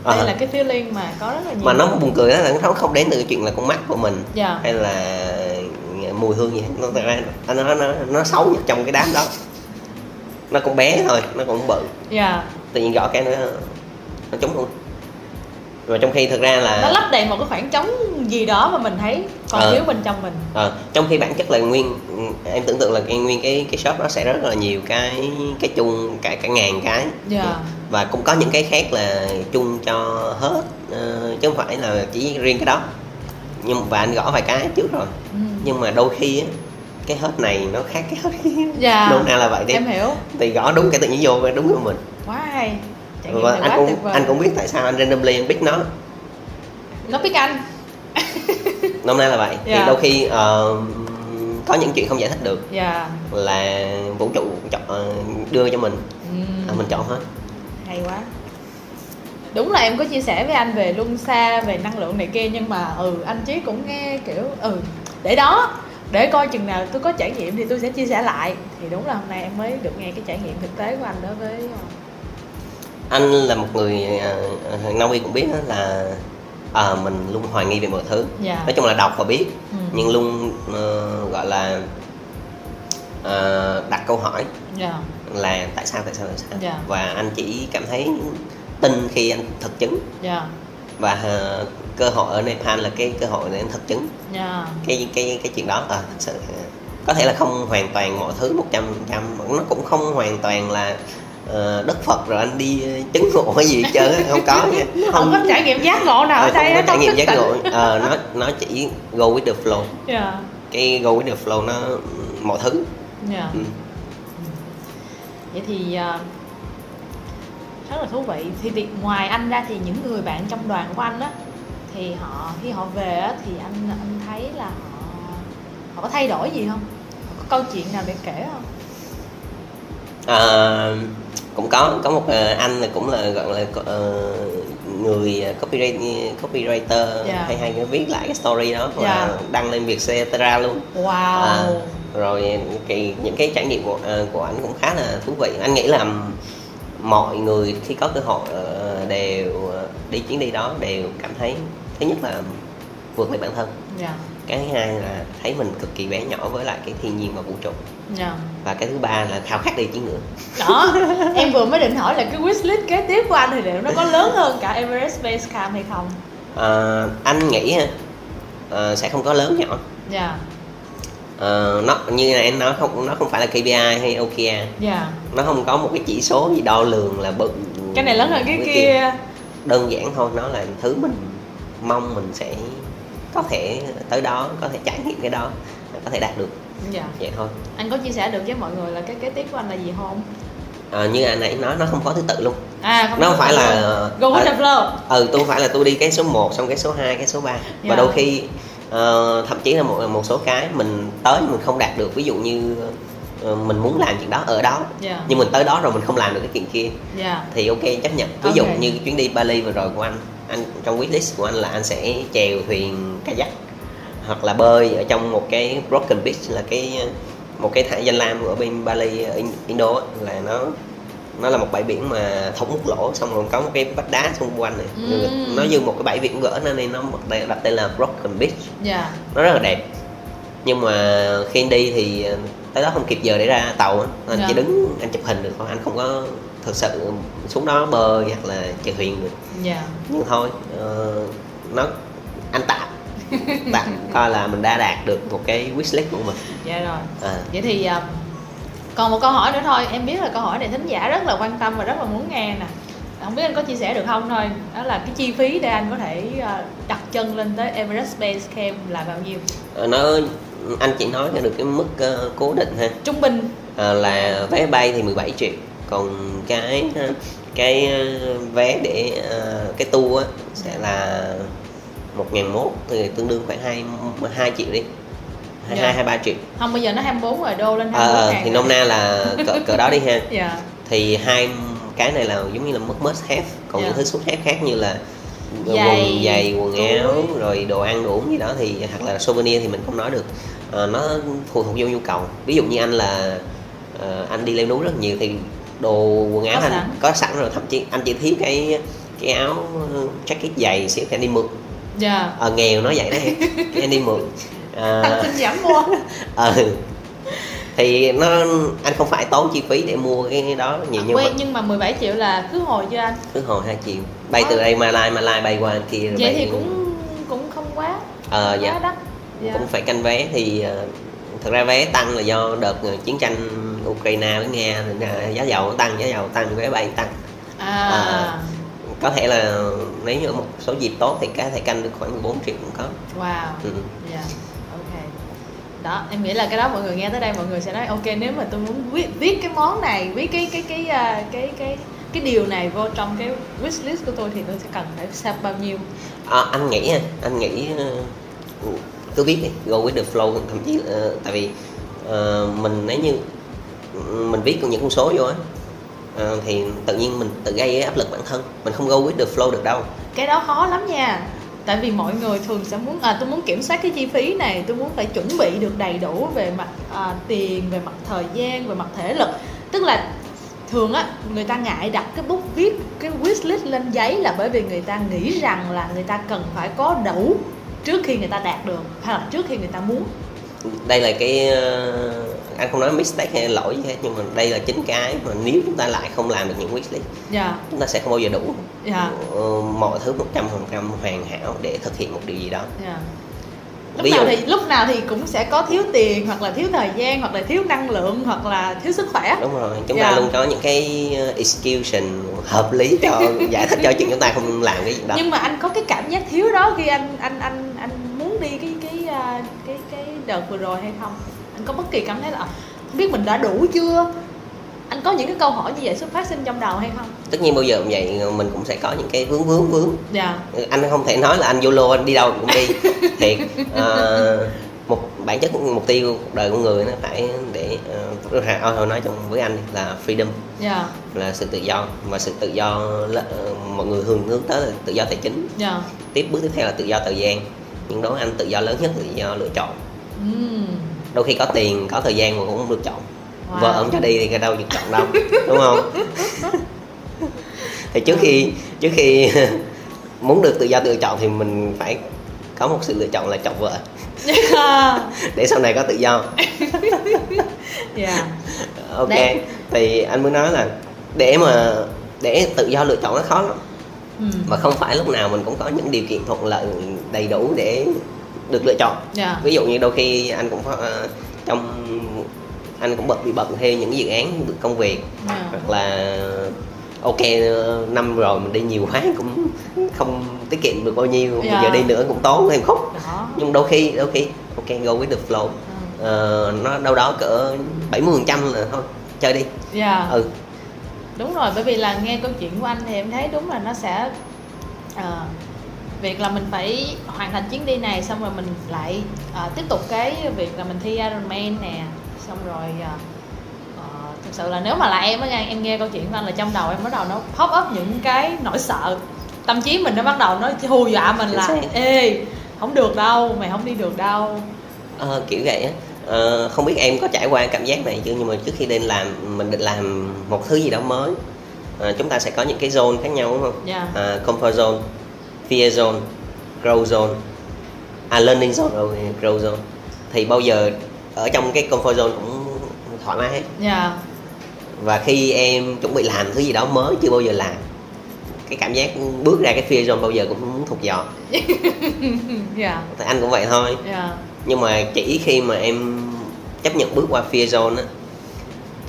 đây Ờ. là cái feeling mà có rất là nhiều mà nó buồn cười đó là nó không đến từ cái chuyện là con mắt của mình. Dạ. Hay là mùi hương gì hết nó thật ra nó nó nó, nó xấu nhất trong cái đám đó. Nó cũng bé thôi nó cũng bự. Dạ. Tự nhiên gõ cái nó nó trúng luôn. Và trong khi thực ra nó là lấp đầy một cái khoảng trống gì đó mà mình thấy còn Ờ. thiếu bên trong mình. Ờ, trong khi bản chất là nguyên em tưởng tượng là nguyên cái cái shop nó sẽ rất là nhiều cái cái chung cả cả ngàn cái. Dạ và cũng có những cái khác là chung cho hết ờ, chứ không phải là chỉ riêng cái đó. Nhưng và anh gõ vài cái trước rồi. Ừ. nhưng mà đôi khi á cái hết này nó khác cái hết kia. Dạ. Nôm na là vậy đi. Em hiểu. Thì gõ đúng cái tự nhiên vô đúng của mình. Quá hay. Và anh cũng anh cũng biết tại sao anh randomly anh pick nó. Nó biết anh. [laughs] Nôm na là vậy. Dạ. thì đôi khi ờ, có những chuyện không giải thích được. Dạ. Là vũ trụ chọn ờ, đưa cho mình. Ừ. à, mình chọn hết quá đúng là em có chia sẻ với anh về luân xa về năng lượng này kia nhưng mà ừ anh chí cũng nghe kiểu ừ để đó để coi chừng nào tôi có trải nghiệm thì tôi sẽ chia sẻ lại. Thì đúng là hôm nay em mới được nghe cái trải nghiệm thực tế của anh đối với ờ, anh là một người uh, Naui cũng biết là ờ, mình luôn hoài nghi về mọi thứ. Dạ. nói chung là đọc và biết Ừ. nhưng luôn ờ, gọi là ờ, đặt câu hỏi. Dạ là tại sao tại sao tại sao? Dạ. và anh chỉ cảm thấy tin khi anh thực chứng. Dạ. Và ờ, cơ hội ở Nepal là cái cơ hội để anh thực chứng. Dạ. Cái cái cái chuyện đó à, thật sự ờ, có thể là không hoàn toàn mọi thứ một trăm trăm nó cũng không hoàn toàn là ờ, đất Phật rồi anh đi chứng ngộ cái gì á, không có nha. [laughs] Không, có trải nghiệm giác ngộ nào ở không có trải nghiệm giác ngộ. Ờ, nó nó chỉ go with the flow. Dạ. Cái go with the flow nó mọi thứ. Dạ. Ừ. vậy thì ờ, rất là thú vị. Thì, thì ngoài anh ra thì những người bạn trong đoàn của anh á thì họ khi họ về á thì anh anh thấy là họ họ có thay đổi gì không? Có câu chuyện nào để kể không? Ờ, cũng có có một ờ, anh là cũng là gọi là ờ, người copywriter copywriter Dạ. hay hay viết lại cái story đó và Dạ. đăng lên Vietcetera luôn. Wow. À, rồi cái, những cái trải nghiệm của ờ, của anh cũng khá là thú vị. Anh nghĩ là mọi người khi có cơ hội ờ, đều ờ, đi chuyến đi đó đều cảm thấy thứ nhất là vượt lên bản thân. Dạ. Cái thứ hai là thấy mình cực kỳ bé nhỏ với lại cái thiên nhiên và vũ trụ. Dạ. Và cái thứ ba là khao khát đi chuyến nữa. Đó em vừa mới định hỏi là cái wish list kế tiếp của anh thì liệu nó có lớn hơn cả Everest Base Camp hay không? Ờ, anh nghĩ ờ, sẽ không có lớn nhỏ. Dạ Ờ, nó như là em nói không nó không phải là KPI hay OKR dạ. Nó không có một cái chỉ số gì đo lường là bự cái này lớn hơn cái cái kia. đơn giản thôi nó là thứ mình mong mình sẽ có thể tới đó có thể trải nghiệm cái đó có thể đạt được. Dạ. Vậy thôi. Anh có chia sẻ được với mọi người là cái kế tiếp của anh là gì không? Ờ, như anh nãy nói nó không có thứ tự luôn. À nó có không phải là go with ờ, the flow. ừ tôi không phải là tôi đi cái số 1 xong cái số 2 cái số 3 Dạ. và đôi khi ờ, thậm chí là một một số cái mình tới mình không đạt được. Ví dụ như ờ, mình muốn làm chuyện đó ở đó dạ. nhưng mình tới đó rồi mình không làm được cái chuyện kia dạ. thì ok chấp nhận. Ví dụ như chuyến đi Bali vừa rồi của anh anh trong wishlist của anh là anh sẽ chèo thuyền kayak hoặc là bơi ở trong một cái broken beach là cái một cái thải danh lam ở bên Bali Indo là nó nó là một bãi biển mà thống mút lỗ xong rồi có một cái vách đá xung quanh này. Ừm. nó như một cái bãi biển vỡ nên nó đặt đặt tên là broken beach. Dạ. Nó rất là đẹp. Nhưng mà khi anh đi thì ờ, tới đó không kịp giờ để ra tàu anh Dạ. chỉ đứng anh chụp hình được thôi. Anh không có thực sự xuống đó bơi hoặc là chèo thuyền được. Dạ. Nhưng thôi ờ, nó anh tạm. [laughs] Tạm coi là mình đã đạt được một cái wishlist của mình. Dạ rồi. À, vậy thì à, còn một câu hỏi nữa thôi em biết là câu hỏi này thính giả rất là quan tâm và rất là muốn nghe nè. Không biết anh có chia sẻ được không thôi đó là cái chi phí để anh có thể à, đặt chân lên tới Everest Base Camp là bao nhiêu? Ờ, nó anh chỉ nói được cái mức ờ, cố định ha. Trung bình. Ờ, là vé bay thì 17 triệu. Còn cái ờ, cái ờ, vé để ờ, cái tour á, sẽ là một ngàn mốt thì tương đương khoảng hai hai triệu đi hai Dạ. hai hai ba triệu. Không bây giờ nó 24 rồi đô lên 24 Ờ, ngàn thì nôm na là [laughs] cỡ cỡ đó đi ha. Dạ. Thì hai cái này là giống như là mức must have còn Dạ. những thứ xuất have khác như là Giày, quần giày. quần áo rồi đồ ăn đồ uống gì đó thì hoặc là souvenir thì mình không nói được. Ờ, nó phụ thuộc vô nhu cầu. Ví dụ như anh là ờ, anh đi leo núi rất nhiều thì đồ quần áo Có anh sẵn. có sẵn rồi thậm chí anh chỉ thiếu cái cái áo jacket dày xíu thì anh đi mượn. Dạ. Ờ, nghèo nó vậy đấy [laughs] cái anh đi mượn Ờ, tăng xin giảm mua. [laughs] Ừ. Thì nó anh không phải tốn chi phí để mua cái đó nhiều nhưng Quên, mà nhưng mà 17 triệu là cứ hồi cho anh? Cứ hồi hai triệu. Bay từ đây Malai Malai bay qua kia rồi vậy bay thì cũng cũng không quá ờ quá dạ. đắt. Dạ. cũng phải canh vé thì ờ, thực ra vé tăng là do đợt ờ, chiến tranh Ukraine với Nga là giá dầu tăng giá dầu tăng vé bay tăng. À, À. có thể là nếu như một số dịp tốt thì có thể canh được khoảng 14 triệu cũng có. Wow. Ừ. dạ. ok đó em nghĩ là cái đó mọi người nghe tới đây mọi người sẽ nói ok nếu mà tôi muốn viết, viết cái món này viết cái cái cái cái cái cái cái điều này vô trong cái wish list của tôi thì tôi sẽ cần phải save bao nhiêu? À, anh nghĩ anh nghĩ uh, cứ viết đi go with the flow thậm chí uh, tại vì uh, mình nếu như mình viết những con số vô á uh, thì tự nhiên mình tự gây áp lực bản thân mình không go with the flow được đâu. Cái đó khó lắm nha tại vì mọi người thường sẽ muốn à tôi muốn kiểm soát cái chi phí này tôi muốn phải chuẩn bị được đầy đủ về mặt à, tiền về mặt thời gian về mặt thể lực. Tức là thường á người ta ngại đặt cái bút viết cái wish list lên giấy là bởi vì người ta nghĩ rằng là người ta cần phải có đủ trước khi người ta đạt được hay là trước khi người ta muốn. Đây là cái ờ, anh không nói mistake hay lỗi gì hết nhưng mà đây là chính cái mà nếu chúng ta lại không làm được những wishlist yeah. Dạ. chúng ta sẽ không bao giờ đủ yeah. Dạ. uh, mọi thứ một trăm phần trăm hoàn hảo để thực hiện một điều gì đó yeah dạ lúc Ví nào dụ... thì lúc nào thì cũng sẽ có thiếu tiền hoặc là thiếu thời gian hoặc là thiếu năng lượng hoặc là thiếu sức khỏe đúng rồi chúng yeah. ta luôn có những cái uh, excuse hợp lý cho [laughs] giải thích cho chuyện chúng ta không làm cái gì đó nhưng mà anh có cái cảm giác thiếu đó khi anh anh anh anh muốn đi cái cái uh, cái cái đợt vừa rồi hay không anh có bất kỳ cảm thấy là không biết mình đã đủ chưa anh có những cái câu hỏi như vậy xuất phát sinh trong đầu hay không tất nhiên bao giờ cũng vậy mình cũng sẽ có những cái vướng vướng vướng dạ. anh không thể nói là anh vô lô anh đi đâu cũng đi [laughs] thiệt à, một bản chất mục tiêu cuộc đời của người nó phải để uh, hồi nói trong với anh là freedom yeah. Dạ. là sự tự do và sự tự do là, mọi người hướng hướng tới là tự do tài chính yeah. Dạ. tiếp bước tiếp theo là tự do thời gian nhưng đó anh tự do lớn nhất là tự do lựa chọn mm. Đôi khi có tiền có thời gian mà cũng không được chọn wow. vợ ông cho đi thì cái đâu được chọn đâu đúng không thì trước khi trước khi [laughs] muốn được tự do tự chọn thì mình phải có một sự lựa chọn là chọn vợ [laughs] để sau này có tự do yeah. ok Đấy. thì anh muốn nói là để mà để tự do lựa chọn nó khó lắm ừ. mà không phải lúc nào mình cũng có những điều kiện thuận lợi đầy đủ để được lựa chọn yeah. ví dụ như đôi khi anh cũng uh, trong anh cũng bận bị bận thêm những dự án công việc yeah. hoặc là ok năm rồi mình đi nhiều quá cũng không tiết kiệm được bao nhiêu yeah. bây giờ đi nữa cũng tốn thêm khúc đó. nhưng đôi khi đôi khi ok go with the flow ừ. uh, nó đâu đó cỡ 70 phần trăm là thôi chơi đi yeah. ừ đúng rồi bởi vì là nghe câu chuyện của anh thì em thấy đúng là nó sẽ uh, việc là mình phải hoàn thành chuyến đi này xong rồi mình lại uh, tiếp tục cái việc là mình thi Ironman nè. Xong rồi uh, thực sự là nếu mà là em á em nghe câu chuyện của anh là trong đầu em bắt đầu nó pop up những cái nỗi sợ. Tâm trí mình nó bắt đầu nó hù dọa mình là ê không được đâu mày không đi được đâu. À, kiểu vậy á. À, không biết em có trải qua cảm giác này chưa? Nhưng mà trước khi đi làm mình định làm một thứ gì đó mới. À, chúng ta sẽ có những cái zone khác nhau đúng không? Yeah. Dạ. à, comfort zone fear zone grow zone à learning zone rồi grow zone thì bao giờ ở trong cái comfort zone cũng thoải mái hết yeah. Dạ. và khi em chuẩn bị làm thứ gì đó mới chưa bao giờ làm cái cảm giác bước ra cái fear zone bao giờ cũng muốn thuộc giò yeah. [laughs] thì anh cũng vậy thôi yeah. nhưng mà chỉ khi mà em chấp nhận bước qua fear zone á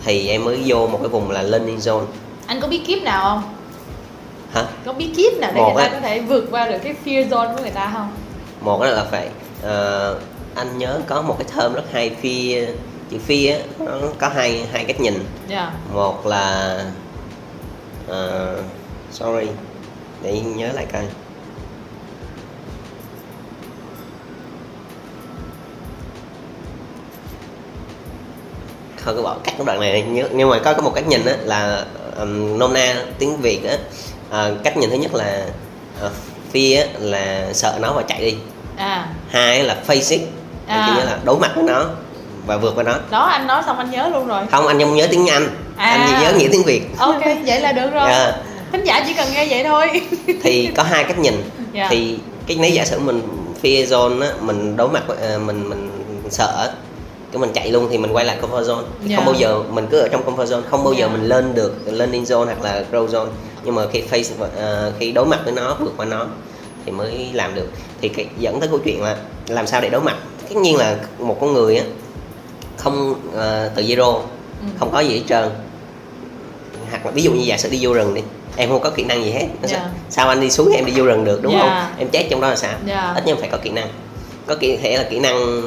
thì em mới vô một cái vùng là learning zone anh có bí kíp nào không hả? Có bí kíp nào để một người ta có thể vượt qua được cái fear zone của người ta không? Một là phải uh, anh nhớ có một cái thơm rất hay fear chữ fear á nó có hai hai cách nhìn. Yeah. Dạ. một là uh, sorry để nhớ lại coi. Không có bỏ cắt cái đoạn này nhớ nhưng mà có có một cách nhìn á là um, nôm na tiếng việt á uh, cách nhìn thứ nhất là uh, fear á, là sợ nó và chạy đi à. hai là face it à. kiểu như là đối mặt với nó và vượt qua nó đó anh nói xong anh nhớ luôn rồi không anh không nhớ tiếng anh à. anh chỉ nhớ nghĩa tiếng việt ok vậy là được rồi yeah. Dạ. khán giả chỉ cần nghe vậy thôi [laughs] thì có hai cách nhìn yeah. Dạ. thì cái nếu giả sử mình fear zone á mình đối mặt ờ, mình mình sợ cái mình chạy luôn thì mình quay lại comfort zone yeah. Dạ. không bao giờ mình cứ ở trong comfort zone không bao giờ mình lên được learning zone hoặc là grow zone nhưng mà khi face uh, khi đối mặt với nó vượt qua nó thì mới làm được thì cái dẫn tới câu chuyện là làm sao để đối mặt tất nhiên là một con người á không uh, từ zero ừ. không có gì hết trơn hoặc là ví dụ như giả sử đi vô rừng đi em không có kỹ năng gì hết Nó sẽ- Dạ. sao anh đi xuống em đi vô rừng được đúng Dạ. không em chết trong đó là sao Dạ. ít nhất phải có kỹ năng có kỹ thể là kỹ năng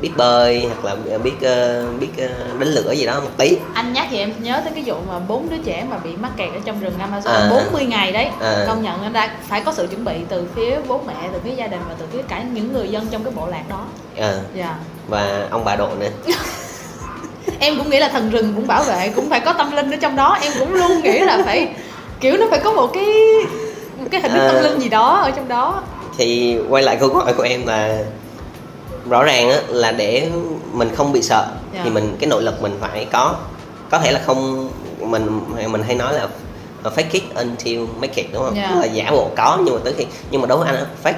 biết bơi hoặc là biết ờ, biết ờ, đánh lửa gì đó một tí. Anh nhắc thì em nhớ tới cái vụ mà bốn đứa trẻ mà bị mắc kẹt ở trong rừng Amazon. À. 40 ngày đấy À. công nhận anh đã phải có sự chuẩn bị từ phía bố mẹ từ phía gia đình và từ phía cả những người dân trong cái bộ lạc đó. Ờ, dạ. Và ông bà độ nữa. [laughs] Em cũng nghĩ là thần rừng cũng bảo vệ cũng phải có tâm linh ở trong đó. Em cũng luôn nghĩ là phải kiểu nó phải có một cái một cái hình thức tâm À. linh gì đó ở trong đó. Thì quay lại câu hỏi của em là rõ ràng á, là để mình không bị sợ Dạ. thì mình cái nội lực mình phải có có thể là không mình mình hay nói là fake it until make it đúng không? Dạ. Tức là giả bộ có nhưng mà tới khi nhưng mà đối với anh á, fake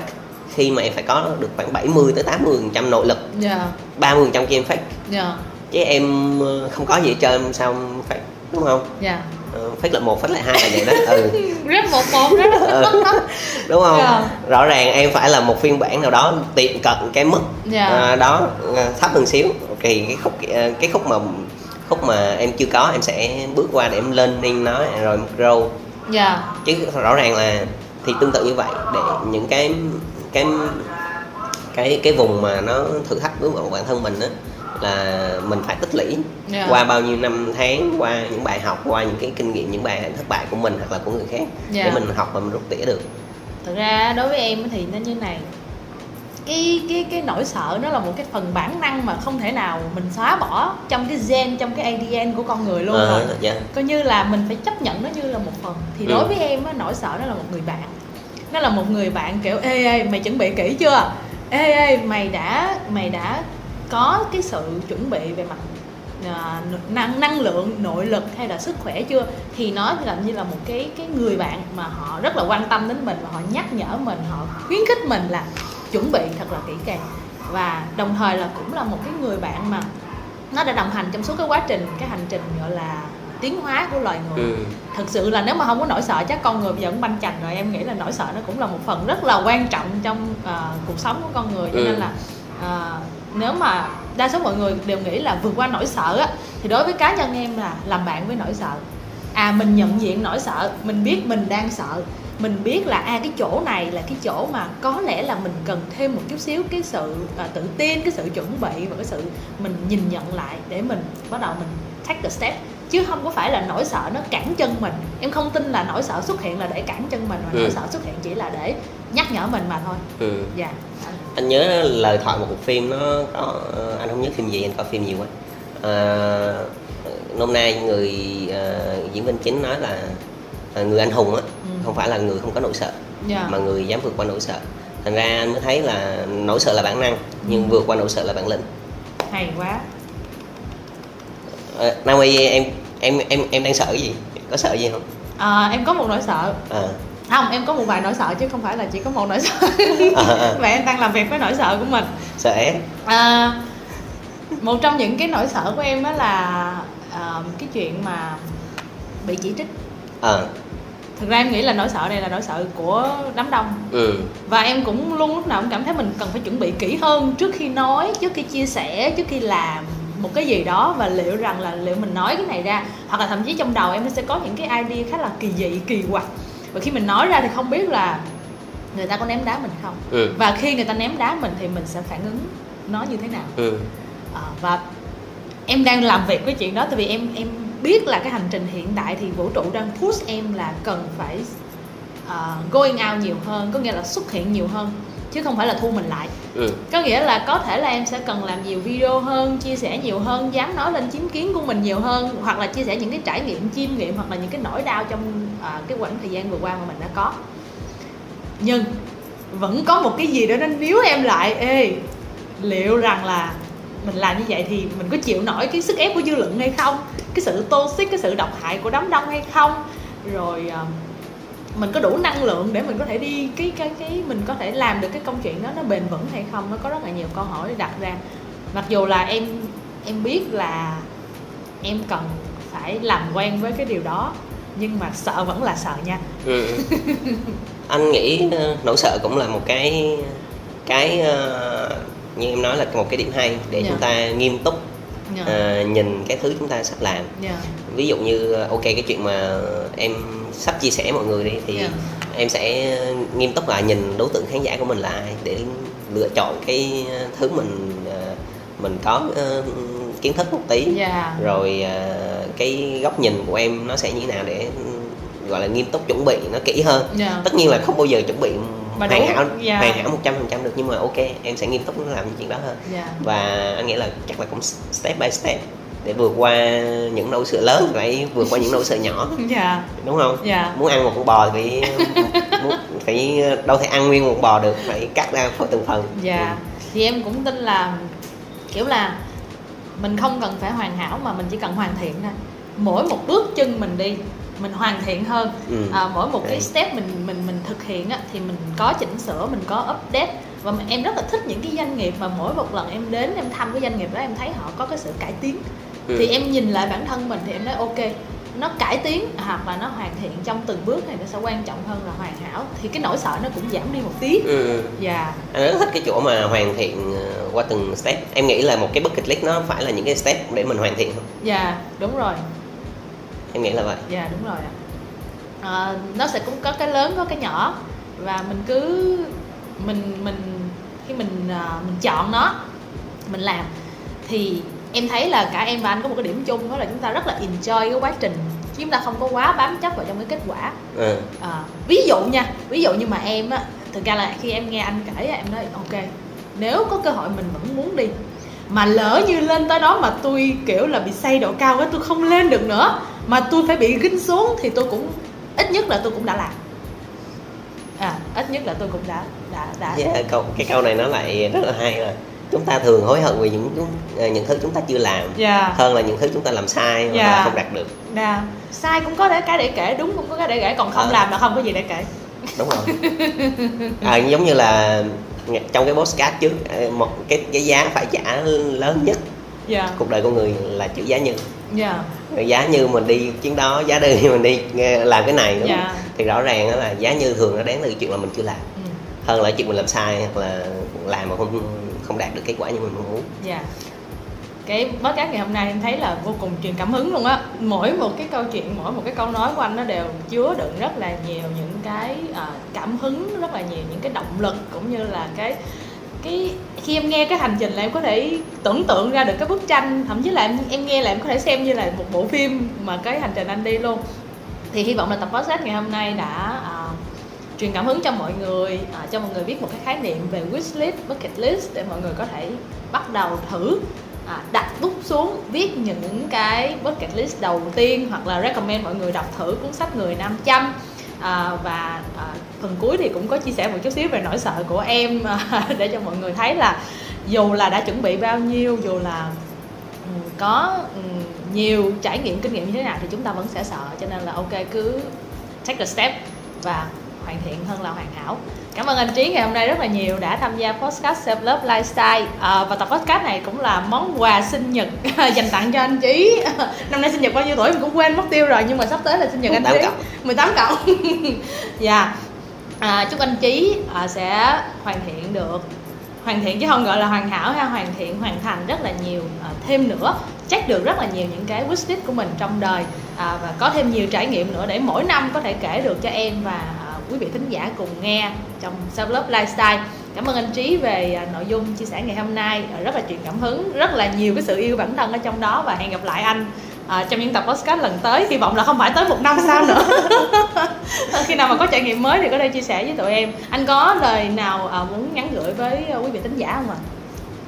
khi mà em phải có được khoảng 70 tới 80 phần trăm nội lực. Dạ. 30 phần trăm kia em fake. Dạ. Chứ em ờ, không có gì hết trơn sao em fake đúng không? Dạ Ờ, fake là một fake là hai là vậy đó. [laughs] Ừ. Rất một một rất [laughs] Ừ. đúng không? Dạ. rõ ràng em phải là một phiên bản nào đó tiệm cận cái mức Dạ. à, đó à, thấp hơn xíu. Thì cái khúc à, cái khúc mà khúc mà em chưa có em sẽ bước qua để em lên lên nó rồi grow dạ. Chứ rõ ràng là thì tương tự như vậy để những cái cái cái cái vùng mà nó thử thách với bản thân mình á là mình phải tích lũy Dạ. qua bao nhiêu năm tháng qua những bài học qua những cái kinh nghiệm những bài thất bại của mình hoặc là của người khác Dạ. để mình học và mình rút tỉa được thực ra đối với em thì nó như này cái cái cái nỗi sợ nó là một cái phần bản năng mà không thể nào mình xóa bỏ trong cái gen trong cái ADN của con người luôn Ờ, rồi dạ. coi như là mình phải chấp nhận nó như là một phần thì Ừ. đối với em á nỗi sợ nó là một người bạn nó là một người bạn kiểu ê ê mày chuẩn bị kỹ chưa ê ê mày đã mày đã có cái sự chuẩn bị về mặt à, năng năng lượng nội lực hay là sức khỏe chưa? Thì nó là như là một cái cái người bạn mà họ rất là quan tâm đến mình và họ nhắc nhở mình họ khuyến khích mình là chuẩn bị thật là kỹ càng. Và đồng thời là cũng là một cái người bạn mà nó đã đồng hành trong suốt cái quá trình cái hành trình gọi là tiến hóa của loài người. Ừ. thực sự là nếu mà không có nỗi sợ chắc con người bây giờ cũng banh chành rồi. Em nghĩ là nỗi sợ nó cũng là một phần rất là quan trọng trong à, cuộc sống của con người. Cho Ừ. nên là à, nếu mà đa số mọi người đều nghĩ là vượt qua nỗi sợ á thì đối với cá nhân em là làm bạn với nỗi sợ. À mình nhận diện nỗi sợ mình biết mình đang sợ mình biết là à cái chỗ này là cái chỗ mà có lẽ là mình cần thêm một chút xíu cái sự à, tự tin cái sự chuẩn bị và cái sự mình nhìn nhận lại để mình bắt đầu mình take the step. Chứ không có phải là nỗi sợ nó cản chân mình. Em không tin là nỗi sợ xuất hiện là để cản chân mình mà Ừ. nỗi sợ xuất hiện chỉ là để nhắc nhở mình mà thôi. Ừ. dạ anh nhớ lời thoại một cuộc phim nó có anh không nhớ phim gì anh coi phim nhiều quá. Ờ, nôm na người ờ, diễn viên chính nói là ờ, người anh hùng á Ừ. không phải là người không có nỗi sợ dạ. mà người dám vượt qua nỗi sợ. Thành ra anh mới thấy là nỗi sợ là bản năng nhưng vượt qua nỗi sợ là bản lĩnh. Hay quá. Ờ, Naomi em em em em đang sợ cái gì? Có sợ gì không? À, em có một nỗi sợ. Ờ, không em có một vài nỗi sợ chứ không phải là chỉ có một nỗi sợ. [laughs] Ờ. và em đang làm việc với nỗi sợ của mình. Sợ é à, một trong những cái nỗi sợ của em đó là à, cái chuyện mà bị chỉ trích. Ờ thực ra em nghĩ là nỗi sợ này là nỗi sợ của đám đông. Ừ. Và em cũng luôn lúc nào cũng cảm thấy mình cần phải chuẩn bị kỹ hơn trước khi nói trước khi chia sẻ trước khi làm một cái gì đó. Và liệu rằng là liệu mình nói cái này ra hoặc là thậm chí trong đầu em nó sẽ có những cái idea khá là kỳ dị kỳ quặc và khi mình nói ra thì không biết là người ta có ném đá mình không. Ừ. Và khi người ta ném đá mình thì mình sẽ phản ứng nó như thế nào. Ừ. Ờ, và em đang làm việc với chuyện đó tại vì em em biết là cái hành trình hiện tại thì vũ trụ đang push em là cần phải ờ, going out nhiều hơn có nghĩa là xuất hiện nhiều hơn chứ không phải là thu mình lại. Ừ. Có nghĩa là có thể là em sẽ cần làm nhiều video hơn chia sẻ nhiều hơn dám nói lên chính kiến của mình nhiều hơn hoặc là chia sẻ những cái trải nghiệm chiêm nghiệm hoặc là những cái nỗi đau trong à, cái quãng thời gian vừa qua mà mình đã có. Nhưng vẫn có một cái gì đó nó níu em lại. Ê liệu rằng là mình làm như vậy thì mình có chịu nổi cái sức ép của dư luận hay không? Cái sự toxic cái sự độc hại của đám đông hay không? Rồi à, mình có đủ năng lượng để mình có thể đi cái cái cái mình có thể làm được cái công chuyện đó nó bền vững hay không nó có rất là nhiều câu hỏi đặt ra mặc dù là em em biết là em cần phải làm quen với cái điều đó nhưng mà sợ vẫn là sợ nha Ừ. anh nghĩ ờ, nỗi sợ cũng là một cái cái ờ, như em nói là một cái điểm hay để Dạ. chúng ta nghiêm túc Dạ. ờ, nhìn cái thứ chúng ta sắp làm Dạ. ví dụ như ok cái chuyện mà em sắp chia sẻ mọi người đi thì Yeah. em sẽ nghiêm túc là nhìn đối tượng khán giả của mình là ai để lựa chọn cái thứ mình ờ, mình có ờ, kiến thức một tí. Dạ. Rồi ờ, cái góc nhìn của em nó sẽ như thế nào để gọi là nghiêm túc chuẩn bị nó kỹ hơn. Dạ. Tất nhiên là không bao giờ chuẩn bị Mà hoàn hảo dạ. hoàn hảo một trăm phần trăm được nhưng mà ok em sẽ nghiêm túc làm những chuyện đó hơn. Dạ. Và anh nghĩ là chắc là cũng step by step để vượt qua những nỗi sợ lớn phải vượt qua những nỗi sợ nhỏ. [laughs] Dạ. Đúng không? Dạ. Muốn ăn một con bò thì phải [laughs] muốn, phải đâu thể ăn nguyên một bò được phải cắt ra từng phần. Dạ. Thì em cũng tin là kiểu là mình không cần phải hoàn hảo mà mình chỉ cần hoàn thiện thôi. Mỗi một bước chân mình đi mình hoàn thiện hơn. Ừ. à, mỗi một cái step mình mình mình thực hiện á, thì mình có chỉnh sửa mình có update. Và em rất là thích những cái doanh nghiệp mà mỗi một lần em đến em thăm cái doanh nghiệp đó em thấy họ có cái sự cải tiến Ừ. thì em nhìn lại bản thân mình thì em nói ok nó cải tiến hoặc là nó hoàn thiện trong từng bước thì nó sẽ quan trọng hơn là hoàn hảo. Thì cái nỗi sợ nó cũng giảm đi một tí. Ừ. dạ. Anh rất thích cái chỗ mà hoàn thiện ờ, qua từng step. Em nghĩ là một cái bucket list nó phải là những cái step để mình hoàn thiện không? Dạ đúng rồi. Em nghĩ là vậy. Dạ đúng rồi ạ. À, nó sẽ cũng có cái lớn có cái nhỏ. Và mình cứ mình mình khi mình à, mình chọn nó mình làm thì em thấy là cả em và anh có một cái điểm chung đó là chúng ta rất là enjoy cái quá trình. Chứ chúng ta không có quá bám chấp vào trong cái kết quả. Ừ. à, ví dụ nha ví dụ như mà em á thực ra là khi em nghe anh kể em nói ok nếu có cơ hội mình vẫn muốn đi mà lỡ như lên tới đó mà tôi kiểu là bị say độ cao quá tôi không lên được nữa mà tôi phải bị ginh xuống thì tôi cũng ít nhất là tôi cũng đã làm. À ít nhất là tôi cũng đã đã đã. Yeah, câu cái câu này nó lại rất là hay rồi chúng ta thường hối hận vì những chúng- những thứ chúng ta chưa làm dạ hơn là những thứ chúng ta làm sai hoặc Dạ. là không đạt được dạ sai cũng có cái để kể đúng cũng có cái để kể còn không Ờ. làm là không có gì để kể đúng rồi [laughs] à, giống như là trong cái postcard trước ờ, một cái cái giá phải trả lớn nhất dạ cuộc đời con người là chữ giá như dạ Rồi giá như mình đi chuyến đó giá đi mình đi nghe- làm cái này đúng không? Dạ. thì rõ ràng đó là giá như thường nó đáng từ chuyện là mình chưa làm ừ. hơn là chuyện mình làm sai hoặc là làm mà không không đạt được kết quả như mình mong muốn. Dạ. Cái podcast ngày hôm nay em thấy là vô cùng truyền cảm hứng luôn á. Mỗi một cái câu chuyện mỗi một cái câu nói của anh nó đều chứa đựng rất là nhiều những cái ờ, cảm hứng rất là nhiều những cái động lực cũng như là cái cái khi em nghe cái hành trình là em có thể tưởng tượng ra được cái bức tranh. Thậm chí là em em nghe là em có thể xem như là một bộ phim mà cái hành trình anh đi luôn. Thì hy vọng là tập podcast ngày hôm nay đã à, truyền cảm hứng cho mọi người à, cho mọi người biết một cái khái niệm về wish list bucket list để mọi người có thể bắt đầu thử à, đặt bút xuống viết những cái bucket list đầu tiên hoặc là recommend mọi người đọc thử cuốn sách người 500 à, và à, phần cuối thì cũng có chia sẻ một chút xíu về nỗi sợ của em à, [laughs] để cho mọi người thấy là dù là đã chuẩn bị bao nhiêu dù là ừ, có ừ, nhiều trải nghiệm kinh nghiệm như thế nào thì chúng ta vẫn sẽ sợ. Cho nên là ok cứ take a step và hoàn thiện hơn là hoàn hảo. Cảm ơn anh trí ngày hôm nay rất là nhiều đã tham gia podcast self love lifestyle. À, và tập podcast này cũng là món quà sinh nhật. [laughs] Dành tặng cho anh trí. [laughs] Năm nay sinh nhật bao nhiêu tuổi mình cũng quên mất tiêu rồi nhưng mà sắp tới là sinh nhật anh 18 trí. cộng. 18 cộng. [laughs] Dạ. À, chúc anh trí à, sẽ hoàn thiện được hoàn thiện chứ không gọi là hoàn hảo ha hoàn thiện hoàn thành rất là nhiều à, thêm nữa check được rất là nhiều những cái wish list của mình trong đời. À, và có thêm nhiều trải nghiệm nữa để mỗi năm có thể kể được cho em và quý vị thính giả cùng nghe trong self love lifestyle. Cảm ơn anh trí về à, nội dung chia sẻ ngày hôm nay. Ờ, rất là truyền cảm hứng rất là nhiều cái sự yêu bản thân ở trong đó và hẹn gặp lại anh à, trong những tập podcast lần tới. Hy vọng là không phải tới một năm sau nữa. [laughs] Khi nào mà có trải nghiệm mới thì có thể chia sẻ với tụi em. Anh có lời nào à, muốn nhắn gửi với à, quý vị thính giả không ạ?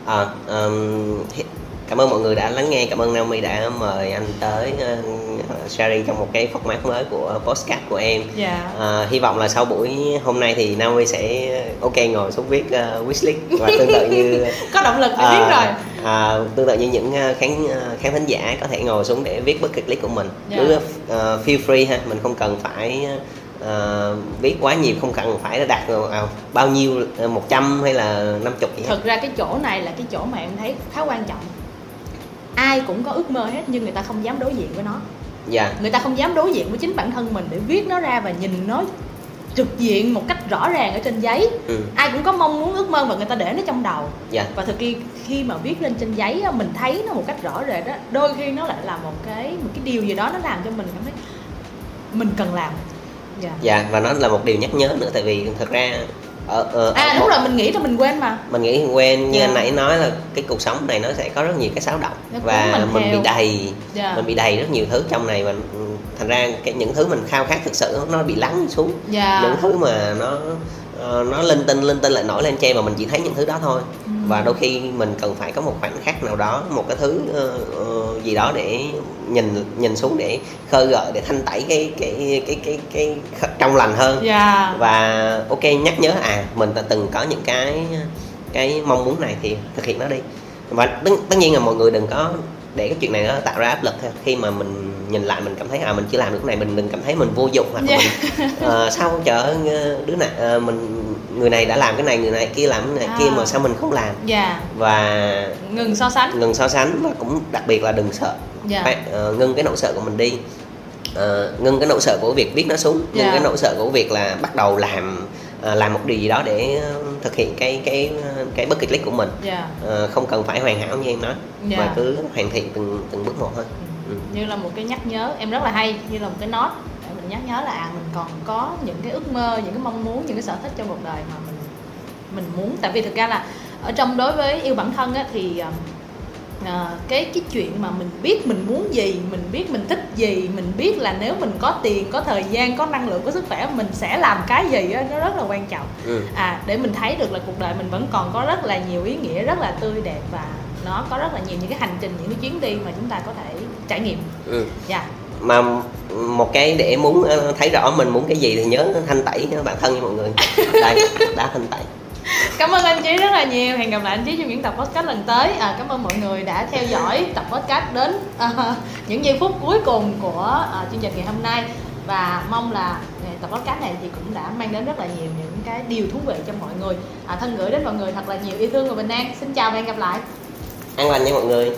À, um, cảm ơn mọi người đã lắng nghe. Cảm ơn Naomi đã mời anh tới uh, sharing trong một cái format mới của postcard của em. Dạ. À, hy vọng là sau buổi hôm nay thì Naomi sẽ ok ngồi xuống viết uh, wishlist và tương tự như [laughs] có động lực để à, biết rồi. à, tương tự như những uh, khán uh, khán thính giả có thể ngồi xuống để viết bucket list của mình. Dạ. cứ uh, feel free ha. Mình không cần phải uh, viết quá nhiều không cần phải đạt uh, bao nhiêu uh, 100 hay là 50 gì hết. Thực ra cái chỗ này là cái chỗ mà em thấy khá quan trọng ai cũng có ước mơ hết nhưng người ta không dám đối diện với nó. Dạ. Người ta không dám đối diện với chính bản thân mình để viết nó ra và nhìn nó trực diện một cách rõ ràng ở trên giấy. Ừ. ai cũng có mong muốn ước mơ và người ta để nó trong đầu. Dạ. Và thực khi khi mà viết lên trên giấy mình thấy nó một cách rõ rệt đó đôi khi nó lại là một cái một cái điều gì đó nó làm cho mình cảm thấy mình cần làm. Dạ. Dạ và nó là một điều nhắc nhớ nữa tại vì thật ra ở, ở, à ở đúng một- rồi mình nghĩ là mình quên mà mình nghĩ quen như Dạ. anh nãy nói là cái cuộc sống này nó sẽ có rất nhiều cái xáo động Nó và mình mình theo. bị đầy Dạ. mình bị đầy rất nhiều thứ trong này và ừ, thành ra cái những thứ mình khao khát thực sự nó bị lắng xuống dạ những thứ mà nó ờ, nó linh tinh linh tinh lại nổi lên trên và mình chỉ thấy những thứ đó thôi. Và đôi khi mình cần phải có một khoảnh khắc nào đó một cái thứ ờ, ờ, gì đó để nhìn nhìn xuống để khơi gợi để thanh tẩy cái cái cái cái cái, cái trong lành hơn. Dạ. Và ok nhắc nhớ à mình đã từng có những cái cái mong muốn này thì thực hiện nó đi. Và tất, tất nhiên là mọi người đừng có để cái chuyện này nó tạo ra áp lực khi mà mình nhìn lại mình cảm thấy à mình chưa làm được cái này mình đừng cảm thấy mình vô dụng hoặc là Dạ. mình ờ, sao chở đứa này ờ, mình người này đã làm cái này người này kia làm cái này À. kia mà sao mình không làm? Dạ. Và ngừng so sánh. ngừng so sánh và cũng đặc biệt là đừng sợ. Dạ. Phải ờ, ngưng cái nỗi sợ của mình đi. Ờ, ngưng cái nỗi sợ của việc viết nó xuống ngưng Dạ. cái nỗi sợ của việc là bắt đầu làm ờ, làm một điều gì đó để ờ, thực hiện cái cái cái bucket list của mình. Dạ. Ờ, không cần phải hoàn hảo như em nói Dạ. mà cứ hoàn thiện từng từng bước một thôi. Ừ. như là một cái nhắc nhớ em rất là hay như là một cái nốt để mình nhắc nhớ là à mình còn có những cái ước mơ những cái mong muốn những cái sở thích trong cuộc đời mà mình mình muốn. Tại vì thực ra là ở trong đối với yêu bản thân á, thì à, cái cái chuyện mà mình biết mình muốn gì mình biết mình thích gì mình biết là nếu mình có tiền có thời gian có năng lượng có sức khỏe mình sẽ làm cái gì á, nó rất là quan trọng. Ừ. à để mình thấy được là cuộc đời mình vẫn còn có rất là nhiều ý nghĩa rất là tươi đẹp và nó có rất là nhiều những cái hành trình những cái chuyến đi mà chúng ta có thể trải nghiệm. Ừ. dạ. Mà một cái để muốn ờ, thấy rõ mình muốn cái gì thì nhớ thanh tẩy bản thân nha mọi người. [laughs] Đây đã thanh tẩy cảm ơn anh chí rất là nhiều. Hẹn gặp lại anh chí trong những tập podcast lần tới. À, cảm ơn mọi người đã theo dõi tập podcast đến à, những giây phút cuối cùng của à, chương trình ngày hôm nay. Và mong là tập podcast này thì cũng đã mang đến rất là nhiều những cái điều thú vị cho mọi người. À, thân gửi đến mọi người thật là nhiều yêu thương và bình an. Xin chào và hẹn gặp lại. An lành nha mọi người.